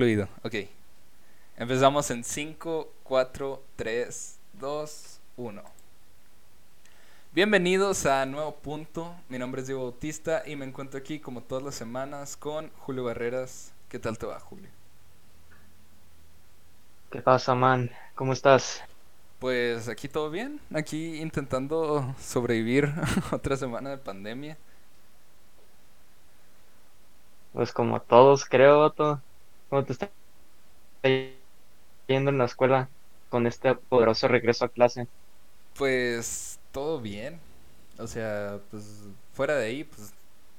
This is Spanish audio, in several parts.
Fluido, ok. Empezamos en 5, 4, 3, 2, 1. Bienvenidos a Nuevo Punto. Mi nombre es Diego Bautista y me encuentro aquí como todas las semanas con Julio Barreras. ¿Qué tal te va, Julio? ¿Qué pasa, man? ¿Cómo estás? Pues aquí todo bien. Aquí intentando sobrevivir otra semana de pandemia. Pues como todos, creo, Otto. ¿Cómo te está yendo en la escuela con este poderoso regreso a clase? Pues todo bien. O sea, pues fuera de ahí, pues,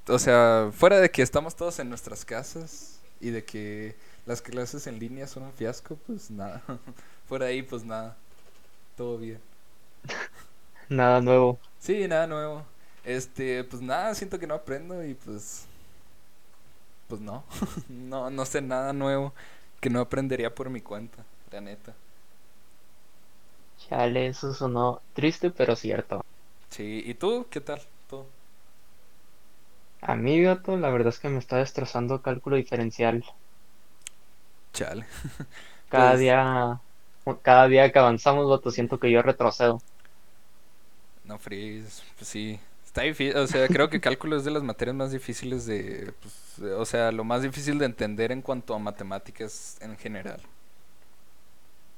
o sea, fuera de que estamos todos en nuestras casas y de que las clases en línea son un fiasco, pues nada. fuera de ahí, pues nada. Todo bien. Nada nuevo. Sí, nada nuevo. Este, pues nada, siento que no aprendo y pues pues no. no, no sé nada nuevo que no aprendería por mi cuenta, la neta. Chale, eso sonó triste pero cierto. Sí, ¿y tú qué tal? ¿Tú? A mí, gato, la verdad es que me está destrozando cálculo diferencial. Chale. Cada Pues- día, cada día que avanzamos, gato, siento que yo retrocedo. No fríes, pues sí. Está difícil, o sea, creo que cálculo es de las materias más difíciles de, pues, o sea, lo más difícil de entender en cuanto a matemáticas en general.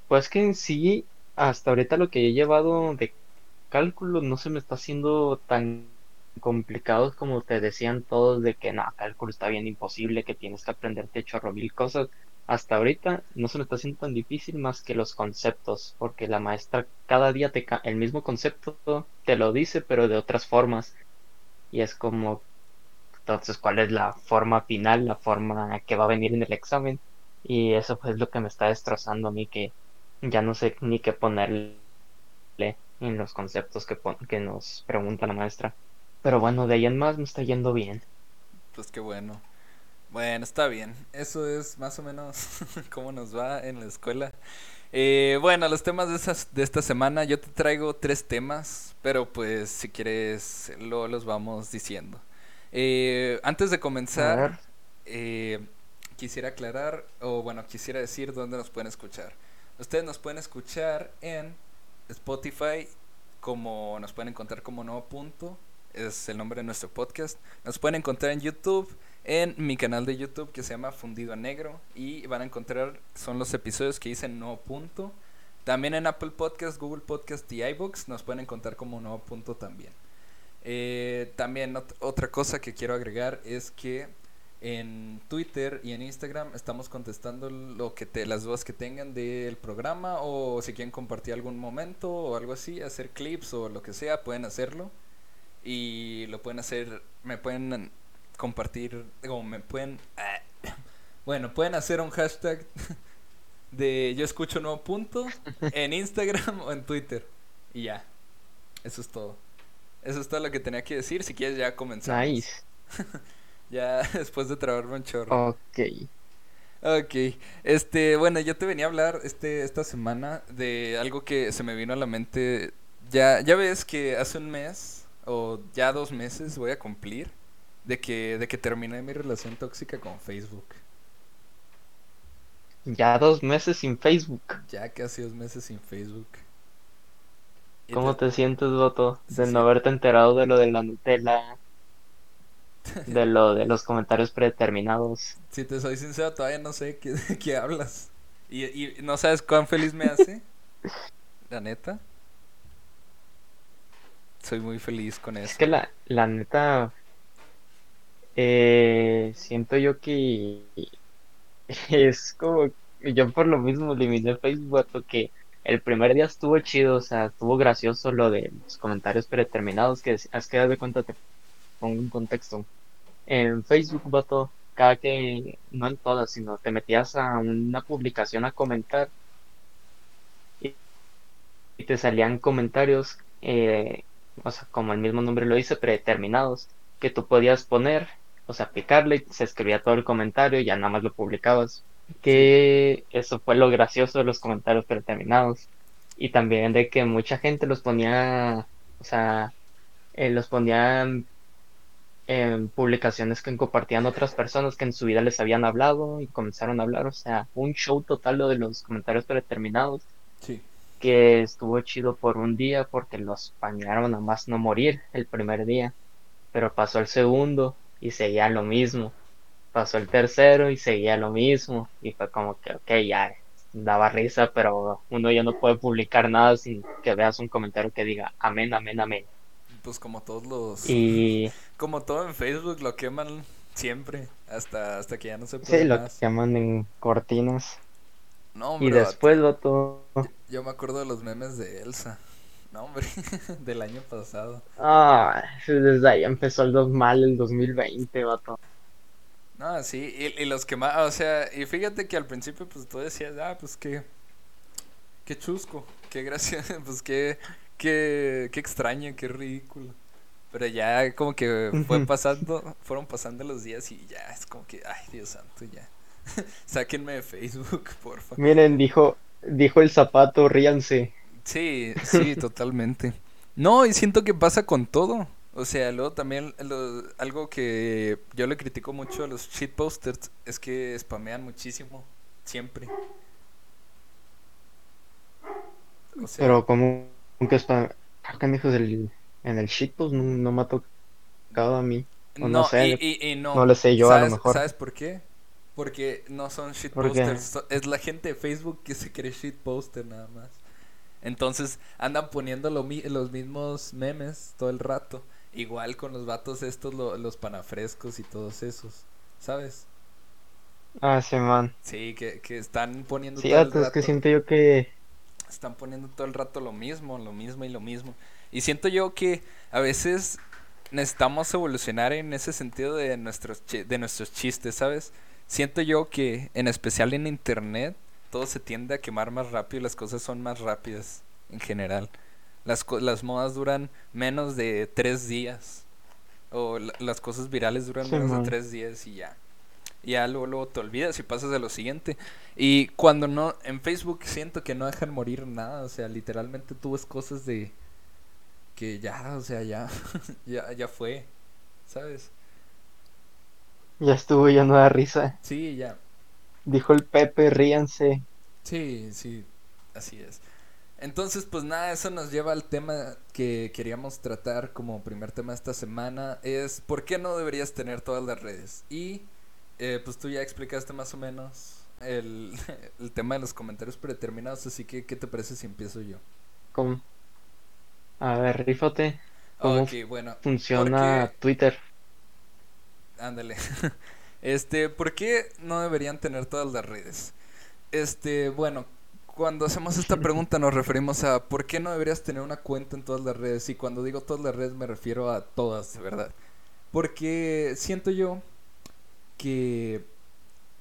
Pues que en sí, hasta ahorita lo que he llevado de cálculo no se me está haciendo tan complicado como te decían todos de que no, cálculo está bien imposible, que tienes que aprenderte chorro mil cosas. Hasta ahorita no se me está haciendo tan difícil más que los conceptos, porque la maestra cada día te ca- el mismo concepto te lo dice, pero de otras formas. Y es como, entonces, ¿cuál es la forma final, la forma que va a venir en el examen? Y eso pues es lo que me está destrozando a mí, que ya no sé ni qué ponerle en los conceptos que, pon- que nos pregunta la maestra. Pero bueno, de ahí en más me está yendo bien. Pues qué bueno. Bueno, está bien. Eso es más o menos cómo nos va en la escuela. Eh, bueno, los temas de, esas, de esta semana, yo te traigo tres temas, pero pues si quieres luego los vamos diciendo. Eh, antes de comenzar, eh, quisiera aclarar, o bueno, quisiera decir dónde nos pueden escuchar. Ustedes nos pueden escuchar en Spotify, como nos pueden encontrar como Nuevo Punto, es el nombre de nuestro podcast. Nos pueden encontrar en YouTube, en mi canal de YouTube que se llama Fundido a Negro, y van a encontrar, son los episodios que hice Nuevo Punto. También en Apple Podcast, Google Podcast y iBooks nos pueden encontrar como Nuevo Punto también. Eh, también ot- otra cosa que quiero agregar es que en Twitter y en Instagram estamos contestando lo que las dudas que tengan del programa o si quieren compartir algún momento o algo así, hacer clips o lo que sea, pueden hacerlo y lo pueden hacer, me pueden compartir o me pueden, bueno, pueden hacer un hashtag de yo escucho nuevo punto en Instagram o en Twitter y ya, eso es todo. Eso es todo lo que tenía que decir. Si quieres, ya comenzamos. nice. Ya después de trabarme un chorro. Ok. Ok. Este, bueno, yo te venía a hablar este, esta semana de algo que se me vino a la mente. Ya, ya ves que hace un mes, o ya dos meses, voy a cumplir, de que, de que terminé mi relación tóxica con Facebook. Ya dos meses sin Facebook. Ya casi dos meses sin Facebook. ¿Cómo te sientes, Voto? De sí. no haberte enterado de lo de la Nutella, de lo de los comentarios predeterminados. Si te soy sincero, todavía no sé qué, de qué hablas. Y, y no sabes cuán feliz me hace. La neta. Soy muy feliz con Es eso. que la, la neta, eh, siento yo que es como, yo por lo mismo eliminé Facebook, vato, que el primer día estuvo chido, o sea, estuvo gracioso lo de los comentarios predeterminados, que es es que haz de cuenta, te pongo un contexto. En Facebook, vato, cada que, no en todas, sino te metías a una publicación a comentar y, y te salían comentarios, eh, o sea, como el mismo nombre lo dice, predeterminados, que tú podías poner, o sea, picarle y se escribía todo el comentario y ya nada más lo publicabas. Que eso fue lo gracioso de los comentarios predeterminados. Y también de que mucha gente los ponía, o sea, eh, los ponía en publicaciones que compartían otras personas que en su vida les habían hablado y comenzaron a hablar, o sea, un show total lo de los comentarios predeterminados. Sí. Que estuvo chido por un día porque los pañaron a más no morir el primer día, pero pasó el segundo y seguía lo mismo. Pasó el tercero y seguía lo mismo y fue como que, ok, ya daba risa, pero uno ya no puede publicar nada sin que veas un comentario que diga amén, amén, amén. Pues como todos los... Y Como todo en Facebook lo queman siempre, hasta, hasta que ya no se puede sí, lo llaman en cortinas. No, Y hombre, después va todo. vato, yo me acuerdo de los memes de Elsa. No, hombre, del año pasado. Ah, desde ahí empezó el dos mal el 2020, vato. No, sí, y, y los que más, o sea, y fíjate que al principio pues tú decías, ah, pues qué, qué chusco, qué gracia, pues qué, qué, qué extraño, qué ridículo. Pero ya como que fue pasando, fueron pasando los días y ya es como que, ay, Dios santo, ya. Sáquenme de Facebook, porfa. Miren, dijo, dijo el zapato, ríanse. Sí, sí, totalmente. No, y siento que pasa con todo. O sea, luego también lo- algo que yo le critico mucho a los shitposters es que spamean muchísimo, siempre. O sea, Pero como que hijos del en el shitpost no, no me ha tocado a mí. o no sé, y, y- y no. no le sé yo, a lo ¿Sabes, mejor. ¿Sabes por qué? Porque no son shitposters, es la gente de Facebook que se cree shitposter nada más. Entonces andan poniendo lo mi- los mismos memes todo el rato. Igual con los vatos estos, lo- los panafrescos y todos esos. ¿Sabes? Ah, sí, man. Sí, que, que están poniendo Sí, todo el vato, es que rato. siento yo que Están poniendo todo el rato lo mismo, lo mismo y lo mismo. Y siento yo que a veces necesitamos evolucionar en ese sentido de nuestros, de nuestros chistes, ¿sabes? Siento yo que, en especial en internet, todo se tiende a quemar más rápido y las cosas son más rápidas en general. Las, las modas duran menos de tres días. O la- las cosas virales duran Sí, menos man. de tres días y ya. Y ya luego, luego te olvidas y pasas a lo siguiente. Y cuando no, en Facebook siento que no dejan morir nada, o sea, literalmente tú ves cosas de que ya, o sea, ya, ya, ya fue, ¿sabes? ya estuvo, ya no da risa. Sí, ya, Dijo el Pepe, ríanse. sí, sí, así es. Entonces, pues nada, eso nos lleva al tema que queríamos tratar como primer tema esta semana, es ¿por qué no deberías tener todas las redes? Y eh, pues tú ya explicaste más o menos el, el tema de los comentarios predeterminados, así que ¿qué te parece si empiezo yo? ¿Cómo? A ver, rífate. ¿Cómo Ok, bueno, funciona porque- Twitter? Ándale. Este, ¿por qué no deberían tener todas las redes? Este, bueno, cuando hacemos esta pregunta nos referimos a ¿por qué no deberías tener una cuenta en todas las redes? Y cuando digo todas las redes me refiero a todas, de verdad. Porque siento yo que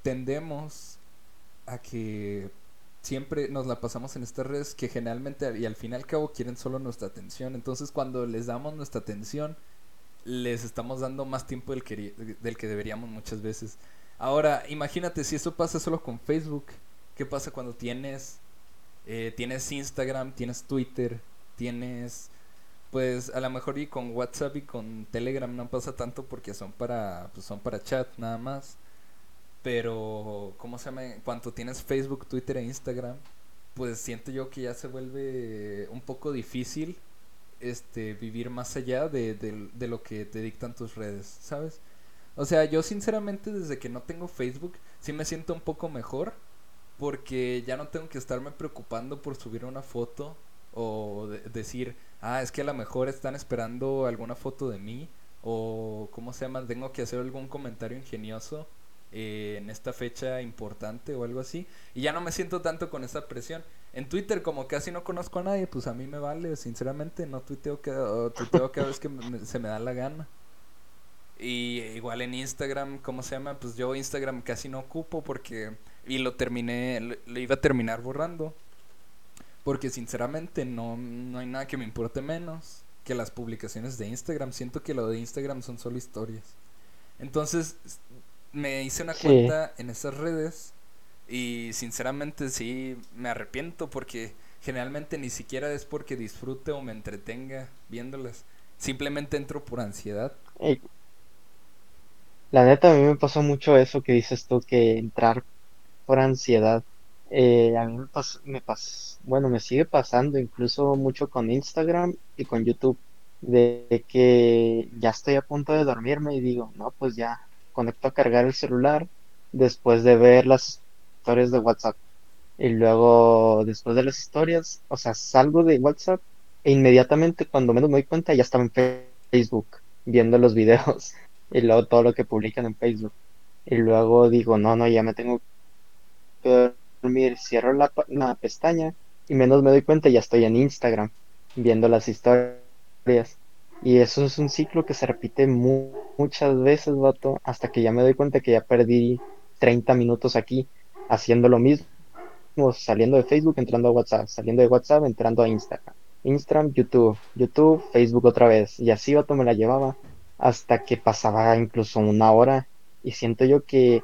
tendemos a que siempre nos la pasamos en estas redes que generalmente y al fin y al cabo quieren solo nuestra atención. Entonces cuando les damos nuestra atención, les estamos dando más tiempo del que, del que deberíamos muchas veces. Ahora, imagínate si eso pasa solo con Facebook. ¿Qué pasa cuando tienes, eh, tienes Instagram, tienes Twitter, tienes, pues a lo mejor y con WhatsApp y con Telegram no pasa tanto porque son para, pues, son para chat nada más. Pero, ¿cómo se llama? Cuando tienes Facebook, Twitter e Instagram, pues siento yo que ya se vuelve un poco difícil este vivir más allá de, lo que te dictan tus redes, ¿sabes? O sea, yo sinceramente desde que no tengo Facebook sí me siento un poco mejor porque ya no tengo que estarme preocupando por subir una foto o de- decir, ah, es que a lo mejor están esperando alguna foto de mí o, ¿cómo se llama? Tengo que hacer algún comentario ingenioso eh, en esta fecha importante o algo así y ya no me siento tanto con esa presión. En Twitter, como casi no conozco a nadie, pues a mí me vale, sinceramente, no tuiteo cada, tuiteo cada vez que me- se me da la gana. Y igual en Instagram, ¿cómo se llama? Pues yo Instagram casi no ocupo porque... Y lo terminé, lo, lo iba a terminar borrando. Porque sinceramente no, no hay nada que me importe menos que las publicaciones de Instagram. Siento que lo de Instagram son solo historias. Entonces me hice una Sí. cuenta en esas redes y sinceramente sí me arrepiento porque generalmente ni siquiera es porque disfrute o me entretenga viéndolas. Simplemente entro por ansiedad. La neta, a mí me pasó mucho eso que dices tú, que entrar por ansiedad. Eh, a mí me pas, me bueno, me sigue pasando incluso mucho con Instagram y con YouTube, de que ya estoy a punto de dormirme y digo, no, pues ya, conecto a cargar el celular después de ver las historias de WhatsApp. Y luego, después de las historias, o sea, salgo de WhatsApp e inmediatamente, cuando menos me doy cuenta, ya estaba en Facebook viendo los videos y luego todo lo que publican en Facebook. Y luego digo, no, no, ya me tengo que dormir, cierro la, pestaña y menos me doy cuenta, ya estoy en Instagram viendo las historias. Y eso es un ciclo que se repite mu- muchas veces, vato, hasta que ya me doy cuenta que ya perdí 30 minutos aquí haciendo lo mismo saliendo de Facebook, entrando a WhatsApp, saliendo de WhatsApp, entrando a Instagram. Instagram, YouTube, YouTube, Facebook otra vez. Y así vato me la llevaba hasta que pasaba incluso una hora. Y siento yo que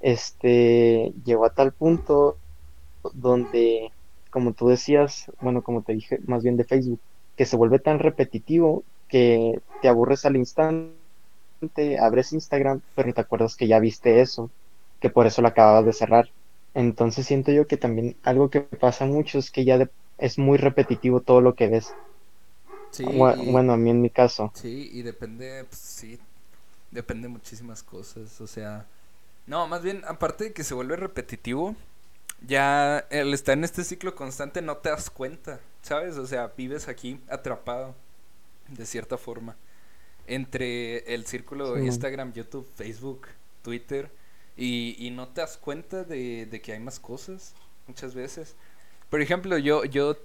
este llegó a tal punto donde, como tú decías, bueno, como te dije, más bien de Facebook, que se vuelve tan repetitivo que te aburres al instante, abres Instagram, pero te acuerdas que ya viste eso, que por eso lo acababas de cerrar. Entonces siento yo que también algo que pasa mucho es que ya de- es muy repetitivo todo lo que ves. Sí, y, Bueno, a mí en mi caso. sí, y depende, pues, sí, depende de muchísimas cosas, o sea, no, más bien, aparte de que se vuelve repetitivo, ya el estar en este ciclo constante no te das cuenta, ¿sabes? O sea, vives aquí atrapado, de cierta forma, entre el círculo Simón. Instagram, YouTube, Facebook, Twitter, y, y no te das cuenta de, de que hay más cosas, muchas veces. Por ejemplo, yo, yo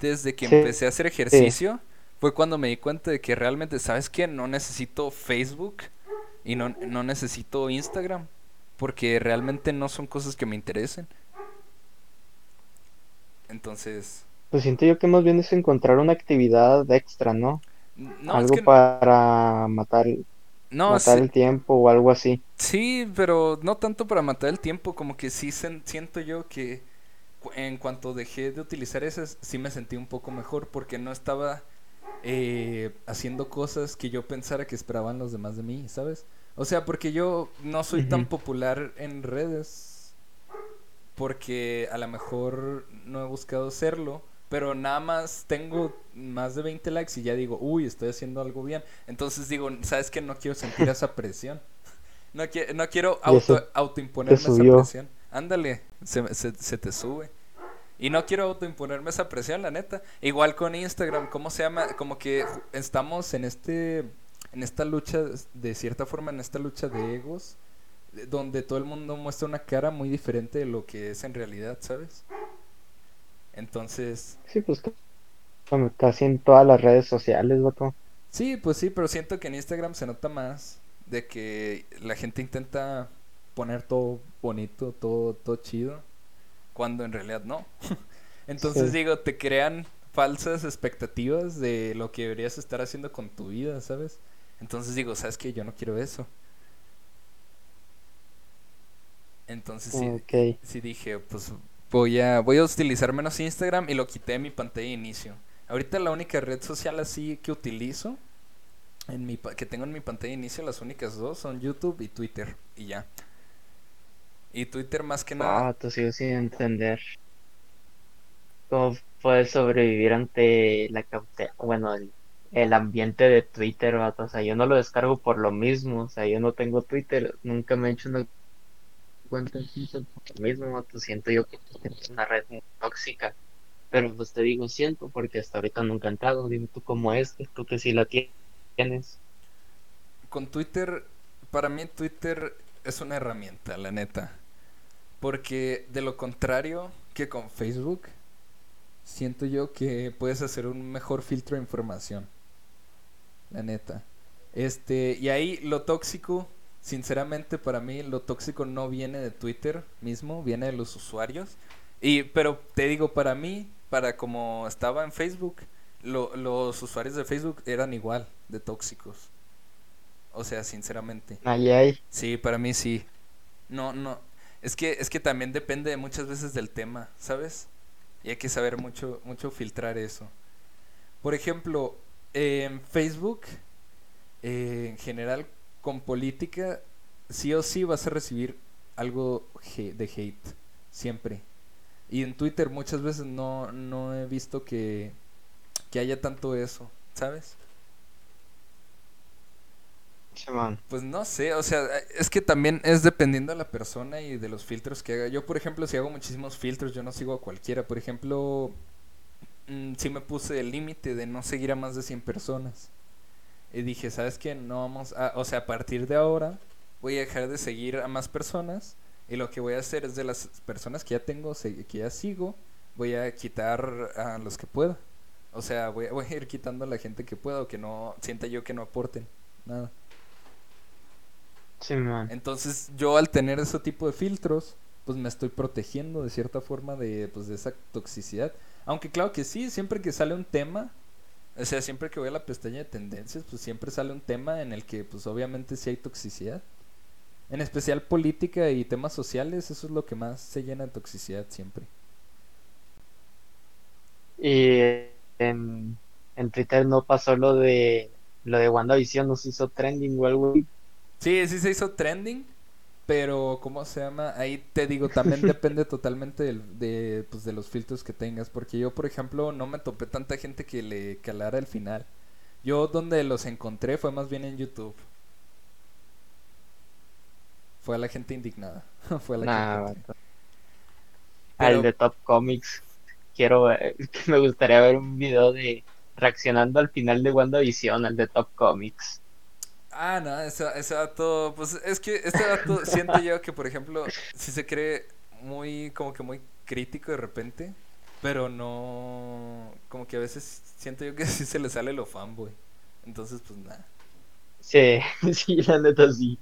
desde que Sí, empecé a hacer sí, ejercicio, fue cuando me di cuenta de que realmente, ¿sabes qué? No necesito Facebook y no, no necesito Instagram, porque realmente no son cosas que me interesen. Entonces, pues siento yo que más bien es encontrar una actividad extra, ¿no? no, es Algo que, para matar, no, matar sí, el tiempo o algo así. Sí, pero no tanto para matar el tiempo, como que sí siento yo que en cuanto dejé de utilizar esas, sí me sentí un poco mejor, porque no estaba eh, haciendo cosas que yo pensara que esperaban los demás de mí, ¿sabes? O sea, porque yo no soy tan popular en redes, porque a lo mejor no he buscado serlo, pero nada más tengo más de 20 likes y ya digo, uy, estoy haciendo algo bien. Entonces digo, ¿sabes qué? No quiero sentir esa presión. No, qui- no quiero auto, autoimponerme esa presión. Ándale, se, se, se te sube. Y no quiero autoimponerme esa presión, la neta. Igual con Instagram, ¿cómo se llama? Como que estamos en este en esta lucha de cierta forma en esta lucha de egos de- donde todo el mundo muestra una cara muy diferente de lo que es en realidad, ¿sabes? Entonces, Sí, pues como casi en todas las redes sociales, vato. sí, pues sí, pero siento que en Instagram se nota más de que la gente intenta poner todo bonito, todo todo chido, cuando en realidad no. Entonces Sí. digo, te crean falsas expectativas de lo que deberías estar haciendo con tu vida, ¿sabes? Entonces digo, ¿sabes qué? Yo no quiero eso. Entonces sí, sí dije, pues voy a, voy a utilizar menos Instagram y lo quité de mi pantalla de inicio. Ahorita la única red social así que utilizo, en mi, que tengo en mi pantalla de inicio, las únicas dos son YouTube y Twitter. Y ya. Y Twitter más que nada. Ah, tú sigo sin entender cómo puedes sobrevivir ante la bueno, el, el ambiente de Twitter, vato. O sea, yo no lo descargo por lo mismo. O sea, yo no tengo Twitter, nunca me he hecho una cuenta en Twitter mismo, vato. Siento yo que es una red muy tóxica. Pero pues te digo, siento, porque hasta ahorita nunca he entrado. Dime tú cómo es, tú que sí la tie- tienes. Con Twitter, para mí Twitter es una herramienta, la neta. Porque de lo contrario que con Facebook, siento yo que puedes hacer un mejor filtro de información. La neta. Este, y ahí lo tóxico, sinceramente para mí lo tóxico no viene de Twitter mismo, viene de los usuarios. Y, pero te digo, para mí, para como estaba en Facebook, lo- los usuarios de Facebook eran igual de tóxicos. O sea, sinceramente. Ahí hay. Sí, para mí sí. No, no. Es que, es que también depende muchas veces del tema, ¿sabes? Y hay que saber mucho, mucho filtrar eso. Por ejemplo, en Facebook, eh, en general, con política, sí o sí vas a recibir algo de hate. Siempre. Y en Twitter muchas veces no, no he visto que, que haya tanto eso, ¿sabes? Pues no sé, o sea, es que también es dependiendo de la persona y de los filtros que haga. Yo, por ejemplo, si hago muchísimos filtros, yo no sigo a cualquiera. Por ejemplo, mm, si me puse el límite de no seguir a más de 100 personas. Y dije, ¿sabes qué? No vamos a... O sea, a partir de ahora voy a dejar de seguir a más personas. Y lo que voy a hacer es de las personas que ya tengo, que ya sigo, voy a quitar a los que pueda. O sea, voy, voy a ir quitando a la gente que pueda o que no sienta yo que no aporten nada. Entonces yo al tener ese tipo de filtros, pues me estoy protegiendo de cierta forma de, pues, de esa toxicidad. Aunque claro que sí, siempre que sale un tema, o sea, siempre que voy a la pestaña de tendencias, pues siempre sale un tema en el que pues obviamente sí hay toxicidad. En especial política y temas sociales, eso es lo que más se llena de toxicidad siempre. Y en, en Twitter no pasó lo de lo de WandaVision, nos hizo trending o algo Sí, sí se hizo trending, pero ¿cómo se llama? Ahí te digo, también depende totalmente de, pues, de los filtros que tengas, porque yo, por ejemplo, no me topé tanta gente que le calara el final. Yo donde los encontré fue más bien en YouTube. Fue a la gente indignada. fue a la gente. Al de Top Comics. Quiero me gustaría ver un video de reaccionando al final de WandaVision, al de Top Comics. Ah, no, ese, ese dato, pues es que este dato siento yo que, por ejemplo, si se cree muy, como que muy crítico de repente, pero no, como que a veces siento yo que sí se le sale lo fanboy. Entonces, pues nada. Sí, sí, la neta sí.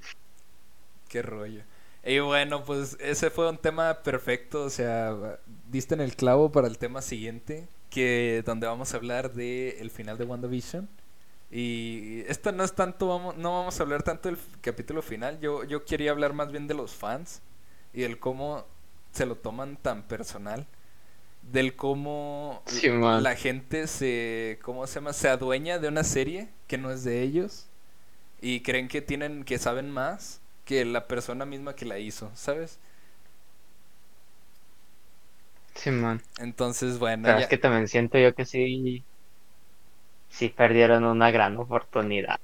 Qué rollo. Y bueno, pues ese fue un tema perfecto, o sea, diste en el clavo para el tema siguiente, que donde vamos a hablar de el final de WandaVision. Y esto no es tanto, vamos, no vamos a hablar tanto del capítulo final. Yo, yo quería hablar más bien de los fans y del cómo se lo toman tan personal. Del cómo la gente se, ¿cómo se llama? Se adueña de una serie que no es de ellos y creen que tienen, que saben más que la persona misma que la hizo, ¿sabes? Sí, man. Entonces, bueno. es que también siento yo que sí sí perdieron una gran oportunidad.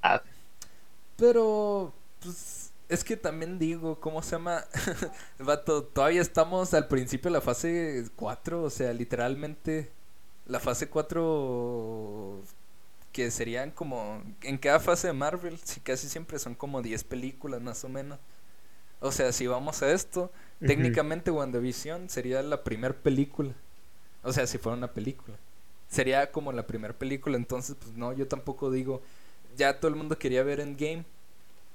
Pero, pues, es que también digo, ¿cómo se llama? Vato, todavía estamos al principio de la fase 4, o sea, literalmente la fase 4 que serían como en cada fase de Marvel, sí, casi siempre son como 10 películas más o menos. O sea, si vamos a esto, técnicamente WandaVision sería la primera película. O sea, si fuera una película sería como la primera película, entonces pues no, yo tampoco digo, ya todo el mundo quería ver Endgame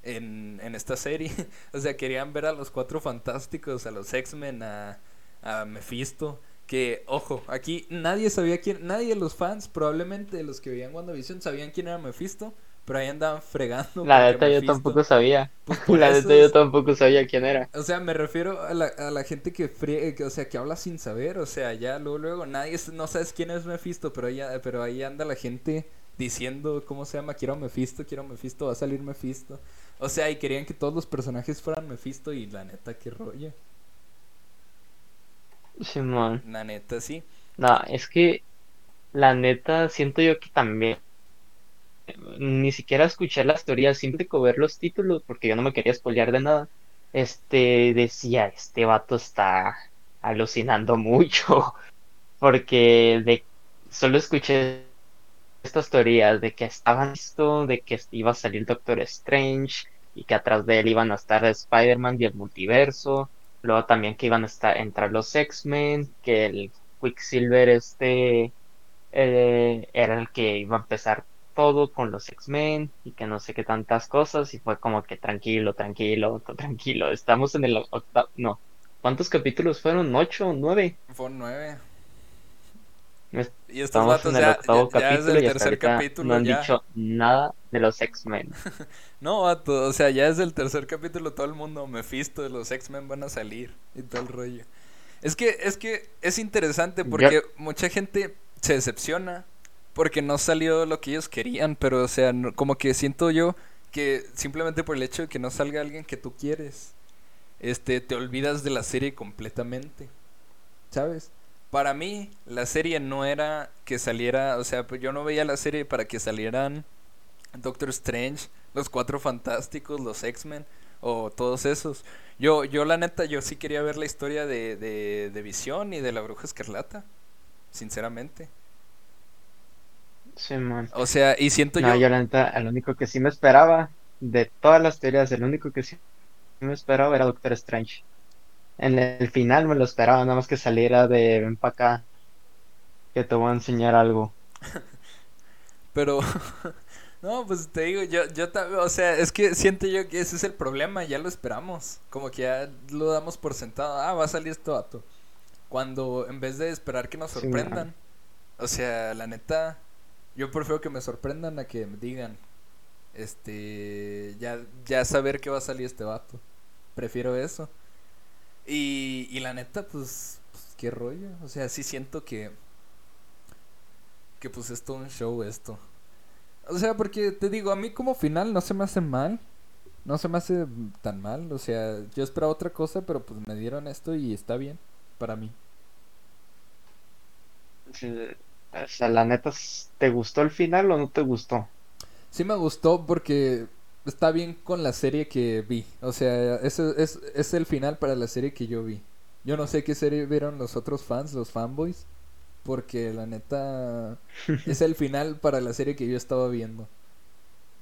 en, en esta serie, o sea, querían ver a los cuatro fantásticos, a los X-Men, a, a Mephisto, que ojo, aquí nadie sabía quién, nadie de los fans, probablemente de los que veían WandaVision, sabían quién era Mephisto, pero ahí andaban fregando. La neta yo tampoco sabía. Pues, la neta yo tampoco sabía quién era. O sea, me refiero a la, a la gente que friegue, o sea, que habla sin saber, o sea, ya luego, luego, nadie, no sabes quién es Mephisto, pero ahí, pero ahí anda la gente diciendo, ¿cómo se llama? Quiero Mephisto, quiero Mephisto, va a salir Mephisto. O sea, y querían que todos los personajes fueran Mephisto y la neta, qué rollo. Simón. la neta, sí. No, es que la neta siento yo que también ni siquiera escuché las teorías, siempre que ver los títulos, porque yo no me quería spoilear de nada, este decía, este vato está alucinando mucho, porque de solo escuché estas teorías de que estaba listo, de que iba a salir Doctor Strange y que atrás de él iban a estar Spider-Man y el multiverso, luego también que iban a estar entrar los X-Men, que el Quicksilver este eh, era el que iba a empezar todo con los X-Men y que no sé qué tantas cosas y fue como que tranquilo, tranquilo, tranquilo. Estamos en el octavo, no. ¿Cuántos capítulos fueron? ¿Ocho? ¿Nueve? Fueron nueve. Y Estamos en el octavo capítulo y tercer capítulo no han dicho nada de los X-Men. no, vato, o sea, ya es el tercer capítulo todo el mundo Mephisto de los X-Men van a salir y todo el rollo. Es que es que es interesante porque mucha gente se decepciona porque no salió lo que ellos querían, pero o sea, como que siento yo que simplemente por el hecho de que no salga alguien que tú quieres, este, te olvidas de la serie completamente. ¿Sabes? Para mí, la serie no era que saliera, o sea, pues yo no veía la serie para que salieran Doctor Strange, los Cuatro Fantásticos, los X-Men o todos esos. Yo, yo la neta, yo sí quería ver la historia de, de, de Visión y de la Bruja Escarlata, sinceramente. Sí, man. O sea, y siento No, yo... yo la neta, el único que sí me esperaba de todas las teorías, el único que sí me esperaba era Doctor Strange. En el final me lo esperaba, nada más que saliera de ven para acá, que te voy a enseñar algo. Pero, no, pues te digo, yo, yo también, o sea, es que siento yo que ese es el problema, ya lo esperamos, como que ya lo damos por sentado, ah, va a salir esto vato. Cuando en vez de esperar que nos sorprendan, o sea, la neta, yo prefiero que me sorprendan a que me digan, este, ya, ya saber que va a salir este vato. Prefiero eso. Y, y la neta, pues, pues, qué rollo. O sea, sí siento que, que pues es todo un show esto. O sea, porque te digo, a mí como final no se me hace mal. No se me hace tan mal. O sea, yo esperaba otra cosa, pero pues me dieron esto y está bien para mí. Sí, O sea, la neta, ¿te gustó el final o no te gustó? Sí me gustó porque está bien con la serie que vi. O sea, ese es, es el final para la serie que yo vi. Yo no sé qué serie vieron los otros fans, los fanboys. Porque la neta es el final para la serie que yo estaba viendo.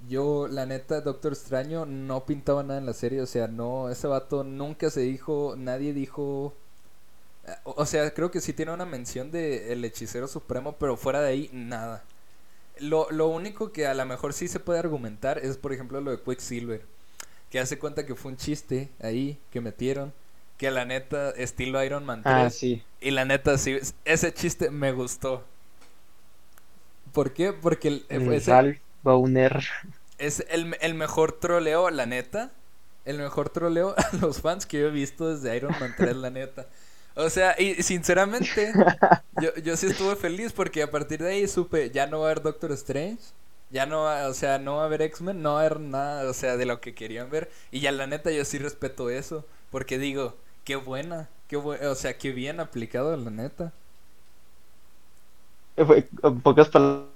Yo, la neta, Doctor Extraño no pintaba nada en la serie. O sea, no, ese vato nunca se dijo, nadie dijo. eh, O o sea, creo que sí tiene una mención de el hechicero supremo, pero fuera de ahí, nada. Lo, lo único que a lo mejor sí se puede argumentar es, por ejemplo, lo de Quicksilver. Que hace cuenta que fue un chiste ahí que metieron. Que la neta, estilo Iron Man 3. Ah, sí. Y la neta, sí, ese chiste me gustó. ¿Por qué? Porque el, ese- Bowner. es el, el mejor troleo, la neta. El mejor troleo a los fans que yo he visto desde Iron Man 3, la neta. O sea, y sinceramente, yo, yo sí estuve feliz porque a partir de ahí supe, ya no va a haber Doctor Strange. Ya no va, o sea, no va a haber X-Men, no va a haber nada, o sea, de lo que querían ver. Y ya la neta yo sí respeto eso, porque digo, qué buena, qué bu- o sea, qué bien aplicado, la neta. En pocas palabras,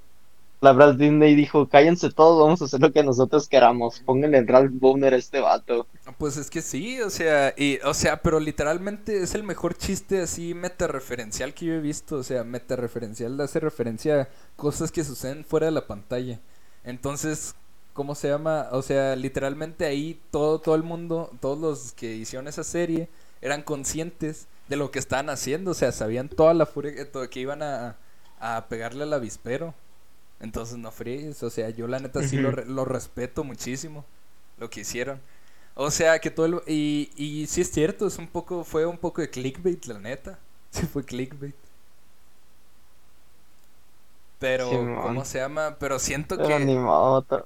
Disney dijo, cállense todos, vamos a hacer lo que nosotros queramos. Pónganle en Ralph Bowner a este vato. Pues es que sí, o sea, y, o sea, pero literalmente es el mejor chiste así metareferencial que yo he visto, o sea, metareferencial hace referencia a cosas que suceden fuera de la pantalla. Entonces, ¿cómo se llama? O sea, literalmente ahí todo, todo el mundo, todos los que hicieron esa serie eran conscientes de lo que estaban haciendo, o sea, sabían toda la furia que, que iban a, a pegarle al avispero. Entonces, no fríes, o sea, yo la neta sí lo, re- lo respeto muchísimo, lo que hicieron. O sea, que todo el... Y, y sí es cierto, es un poco, fue un poco de clickbait, la neta. Sí fue clickbait. Pero. ¿cómo se llama? Pero siento Pero que...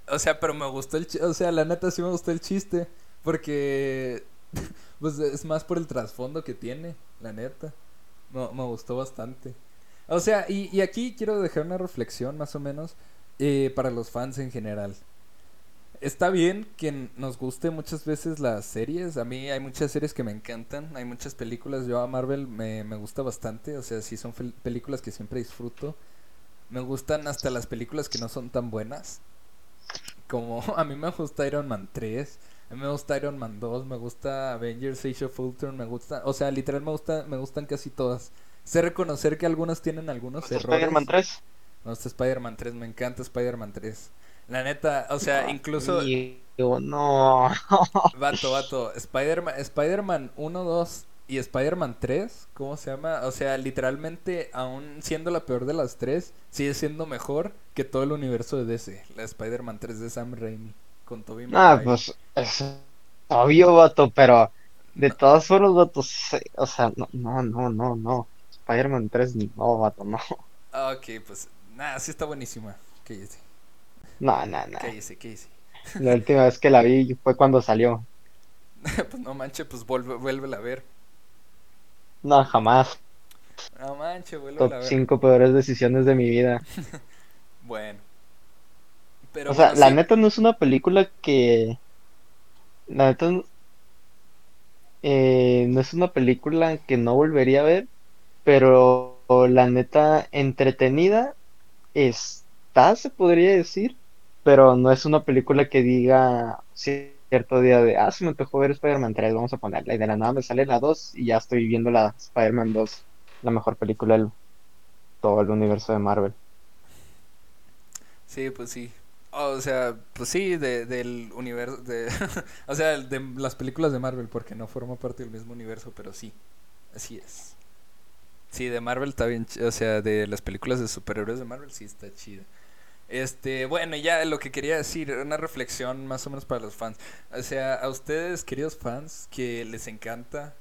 O sea, pero me gustó el chiste. O sea, la neta sí me gustó el chiste. Porque. Pues es más por el trasfondo que tiene, la neta. No, me gustó bastante. O sea, y, y aquí quiero dejar una reflexión más o menos eh, para los fans en general. Está bien que nos guste muchas veces las series. A mí hay muchas series que me encantan. Hay muchas películas. Yo a Marvel me, me gusta bastante. O sea, sí son películas que siempre disfruto. Me gustan hasta las películas que no son tan buenas. Como a mí me gusta Iron Man 3, a mí me gusta Iron Man 2, me gusta Avengers Age of Ultron, me gusta, o sea, literal me gusta, me gustan casi todas. Sé reconocer que algunas tienen algunos ¿Te gusta errores. Spider-Man 3? Me gusta Spider-Man 3, me encanta Spider-Man 3. La neta, o sea, No, incluso no. Vato, vato, Spider-Man Spider-Man 1, 2 y Spider-Man 3, ¿cómo se llama? O sea, literalmente, aún siendo la peor de las tres, sigue siendo mejor que todo el universo de DC. La Spider-Man 3 de Sam Raimi, con Tobey Ah, pues es obvio, vato, pero de todas formas, vato, o sea, no, no, no, no, no. Spider-Man 3, no, vato, no. Ah, ok, pues, nada, sí está buenísima. Cállese, No, no, no. cállese, cállese. La última vez que la vi fue cuando salió. pues no manche, pues vuelve, vuélvela a ver. No, jamás. No manche, vuélvela a ver. 5 peores decisiones de mi vida. Bueno. Pero O sea, bueno, la sí. neta no es una película que... La neta eh, no es una película que no volvería a ver, pero la neta entretenida está, se podría decir, pero no es una película que diga cierto día de, ah, se me antojó ver Spider-Man 3, vamos a ponerla, y de la nada me sale la 2 y ya estoy viendo la Spider-Man 2, la mejor película de todo el universo de Marvel. Sí, pues sí. O sea, pues sí, de, del universo, de, o sea, de las películas de Marvel, porque no forma parte del mismo universo, pero sí, así es. Sí, de Marvel está bien, o sea, de las películas de superhéroes de Marvel sí está chida. Este, bueno, ya lo que quería decir, una reflexión más o menos para los fans. O sea, a ustedes, queridos fans, que les encanta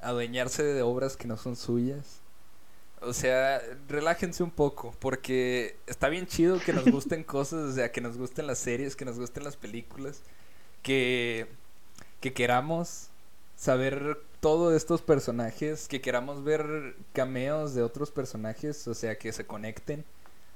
adueñarse de obras que no son suyas. O sea, relájense un poco, porque está bien chido que nos gusten cosas, o sea, que nos gusten las series, que nos gusten las películas, que, que queramos saber todo de estos personajes, que queramos ver cameos de otros personajes, o sea, que se conecten.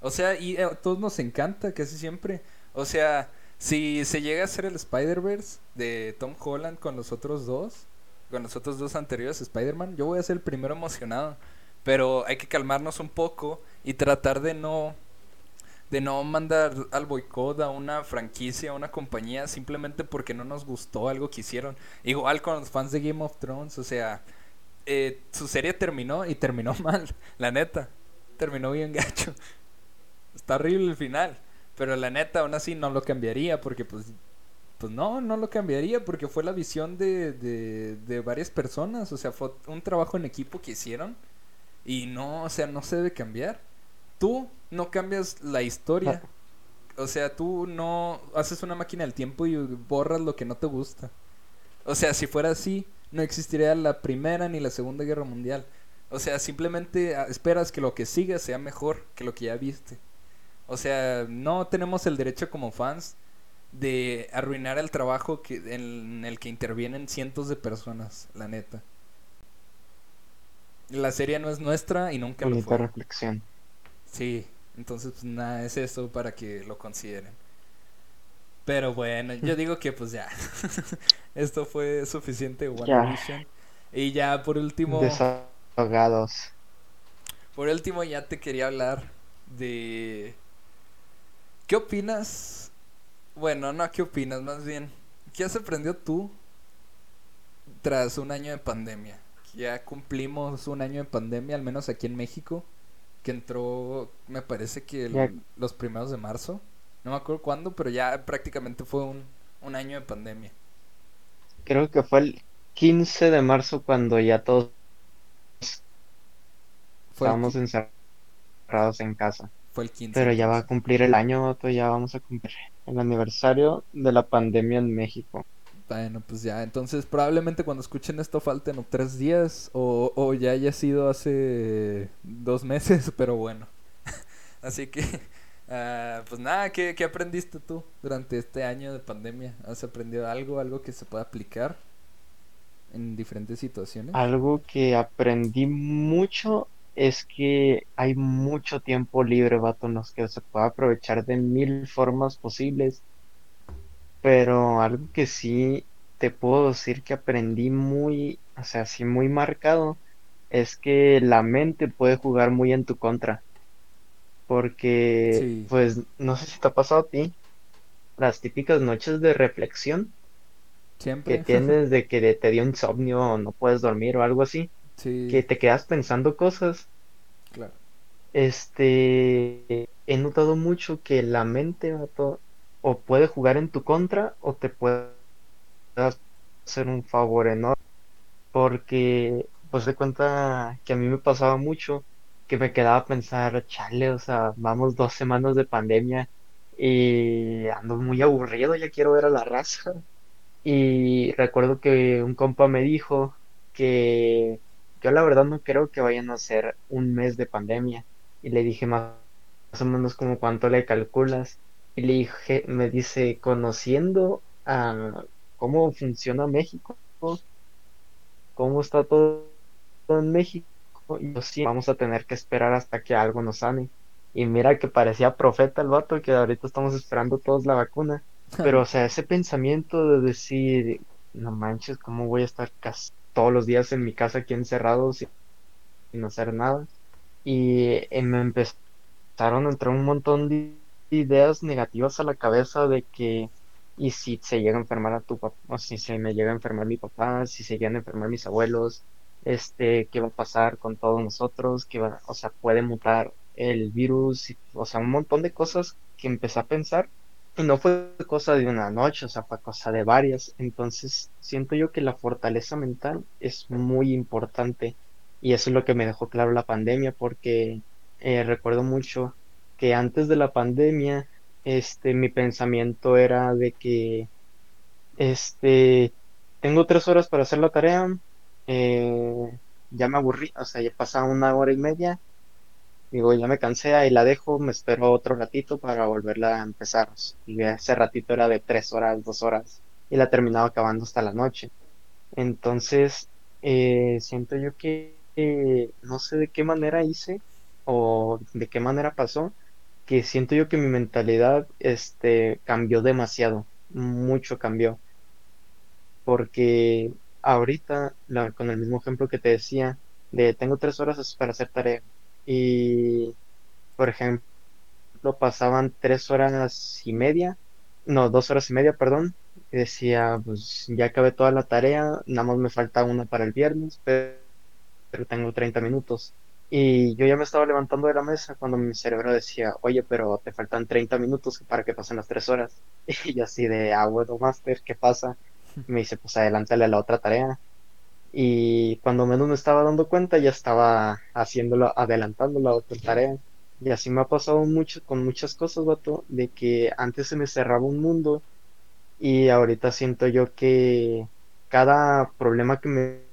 O sea, y a todos nos encanta, casi siempre. O sea, si se llega a hacer el Spider-Verse de Tom Holland con los otros dos, con los otros dos anteriores Spider-Man, yo voy a ser el primero emocionado. Pero hay que calmarnos un poco y tratar de no de no mandar al boicot a una franquicia, a una compañía simplemente porque no nos gustó algo que hicieron. Igual con los fans de Game of Thrones, o sea, eh, su serie terminó y terminó mal, la neta. Terminó bien gacho. Está horrible el final. Pero la neta, aún así no lo cambiaría porque pues... Pues no, no lo cambiaría porque fue la visión de, de, de varias personas. O sea, fue un trabajo en equipo que hicieron. Y no, o sea, no se debe cambiar. Tú no cambias la historia. O sea, tú no haces una máquina del tiempo y borras lo que no te gusta. O sea, si fuera así, no existiría la Primera ni la Segunda Guerra Mundial. O sea, simplemente ah, esperas que lo que siga sea mejor que lo que ya viste. O sea, no tenemos el derecho como fans de arruinar el trabajo que, en el que intervienen cientos de personas, la neta. La serie no es nuestra y nunca lo fue. reflexión. Sí, entonces pues nada, es eso para que lo consideren. Pero bueno, yo digo que pues ya. Esto fue suficiente Ya. WandaVision. Y ya por último, Desahogados. por último ya te quería hablar de ¿Qué opinas? Bueno, no, ¿qué opinas? Más bien, ¿qué has aprendido tú tras un año de pandemia? Ya cumplimos un año de pandemia, al menos aquí en México, que entró, me parece que el- los primeros de marzo. No me acuerdo cuándo, pero ya prácticamente fue un, un año de pandemia. Creo que fue el 15 de marzo cuando ya todos Fue estábamos encerrados en casa. fue el 15. Pero ya va a cumplir el año, ya vamos a cumplir el aniversario de la pandemia en México. Bueno, pues ya, entonces probablemente cuando escuchen esto falten tres días o, o ya haya sido hace dos meses, pero bueno. Así que, ah, pues nada, ¿qué, qué aprendiste tú durante este año de pandemia? ¿Has aprendido algo, algo que se pueda aplicar en diferentes situaciones? Algo que aprendí mucho es que hay mucho tiempo libre, vato, en los que se puede aprovechar de mil formas posibles. Pero algo que sí te puedo decir que aprendí muy, o sea, sí muy marcado, es que la mente puede jugar muy en tu contra. Porque, Sí. pues, no sé si te ha pasado a ti, las típicas noches de reflexión que tienes de que te dio insomnio o no puedes dormir o algo así, Sí, que te quedas pensando cosas. claro. Este, he notado mucho que la mente, vato, o puede jugar en tu contra o te puede hacer un favor enorme. Porque, pues de cuenta que a mí me pasaba mucho que me quedaba a pensar, chale, o sea, vamos dos semanas de pandemia y ando muy aburrido, ya quiero ver a la raza. Y recuerdo que un compa me dijo que yo la verdad no creo que vayan a ser un mes de pandemia. Y le dije más, más o menos como cuánto le calculas. Y le dije, me dice, conociendo a cómo funciona México, cómo está todo en México, y yo sí, vamos a tener que esperar hasta que algo nos sane. Y mira que parecía profeta el vato, que ahorita estamos esperando todos la vacuna. Pero, o sea, ese pensamiento de decir, no manches, ¿cómo voy a estar casi todos los días en mi casa aquí encerrado sin, sin hacer nada? Y eh, me empezaron a entrar un montón de ideas negativas a la cabeza de que, y si se llega a enfermar a tu papá, o si se me llega a enfermar mi papá, si se llegan a enfermar mis abuelos, este, qué va a pasar con todos nosotros, qué va, o sea, puede mutar el virus, o sea, un montón de cosas que empecé a pensar y no fue cosa de una noche, o sea, fue cosa de varias. Entonces, siento yo que la fortaleza mental es muy importante y eso es lo que me dejó claro la pandemia, porque eh, recuerdo mucho que antes de la pandemia, este, mi pensamiento era de que, este, tengo tres horas para hacer la tarea, eh, ya me aburrí, o sea, ya pasaba una hora y media Digo, ya me cansé, ahí la dejo, me espero otro ratito para volverla a empezar. Y ese ratito era de tres horas, dos horas, y la terminaba acabando hasta la noche. Entonces, eh, siento yo que eh, no sé de qué manera hice o de qué manera pasó, que siento yo que mi mentalidad este, cambió demasiado, mucho cambió, porque ahorita, la- con el mismo ejemplo que te decía, de tengo tres horas para hacer tarea. Y por ejemplo, pasaban tres horas y media, no, dos horas y media, perdón, y decía, pues ya acabé toda la tarea, nada más me falta una para el viernes, pero, tengo 30 minutos. Y yo ya me estaba levantando de la mesa cuando mi cerebro decía, oye, pero te faltan 30 minutos para que pasen las tres horas. Y yo así de, ah, bueno, Master, ¿qué pasa? Y me dice, pues adelántale a la otra tarea. Y cuando menos me estaba dando cuenta, ya estaba haciéndolo, adelantando la otra tarea. Y así me ha pasado mucho con muchas cosas, vato, de que antes se me cerraba un mundo y ahorita siento yo que cada problema que me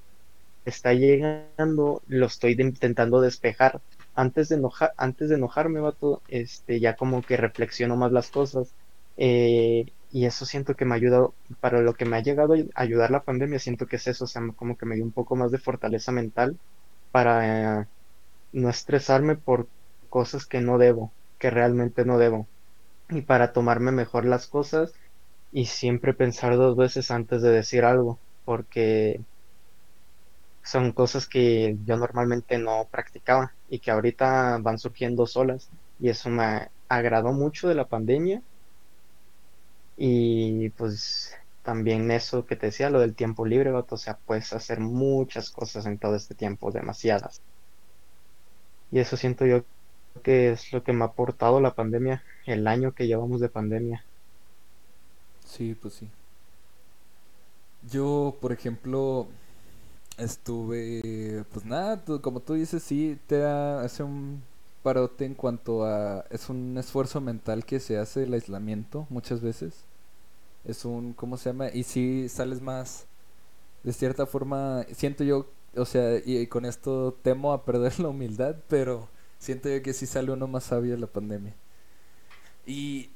está llegando lo estoy intentando despejar. Antes de enojar, antes de enojarme, este, ya como que reflexiono más las cosas. eh, y eso siento que me ha ayudado, para lo que me ha llegado a ayudar la pandemia, siento que es eso, o sea, como que me dio un poco más de fortaleza mental para eh, no estresarme por cosas que no debo, que realmente no debo, y para tomarme mejor las cosas y siempre pensar dos veces antes de decir algo, porque son cosas que yo normalmente no practicaba y que ahorita van surgiendo solas y eso me agradó mucho de la pandemia y pues también eso que te decía, lo del tiempo libre, o sea, puedes hacer muchas cosas en todo este tiempo, demasiadas. Y eso siento yo que es lo que me ha aportado la pandemia, el año que llevamos de pandemia. Sí, pues sí. Yo, por ejemplo, estuve, pues nada, tú- como tú dices, sí, te ha- hace un parote en cuanto a, es un esfuerzo mental que se hace el aislamiento muchas veces. Es un, ¿cómo se llama? Y sí sales más, de cierta forma, siento yo, o sea, y con esto temo a perder la humildad, pero siento yo que sí sale uno más sabio de la pandemia. Y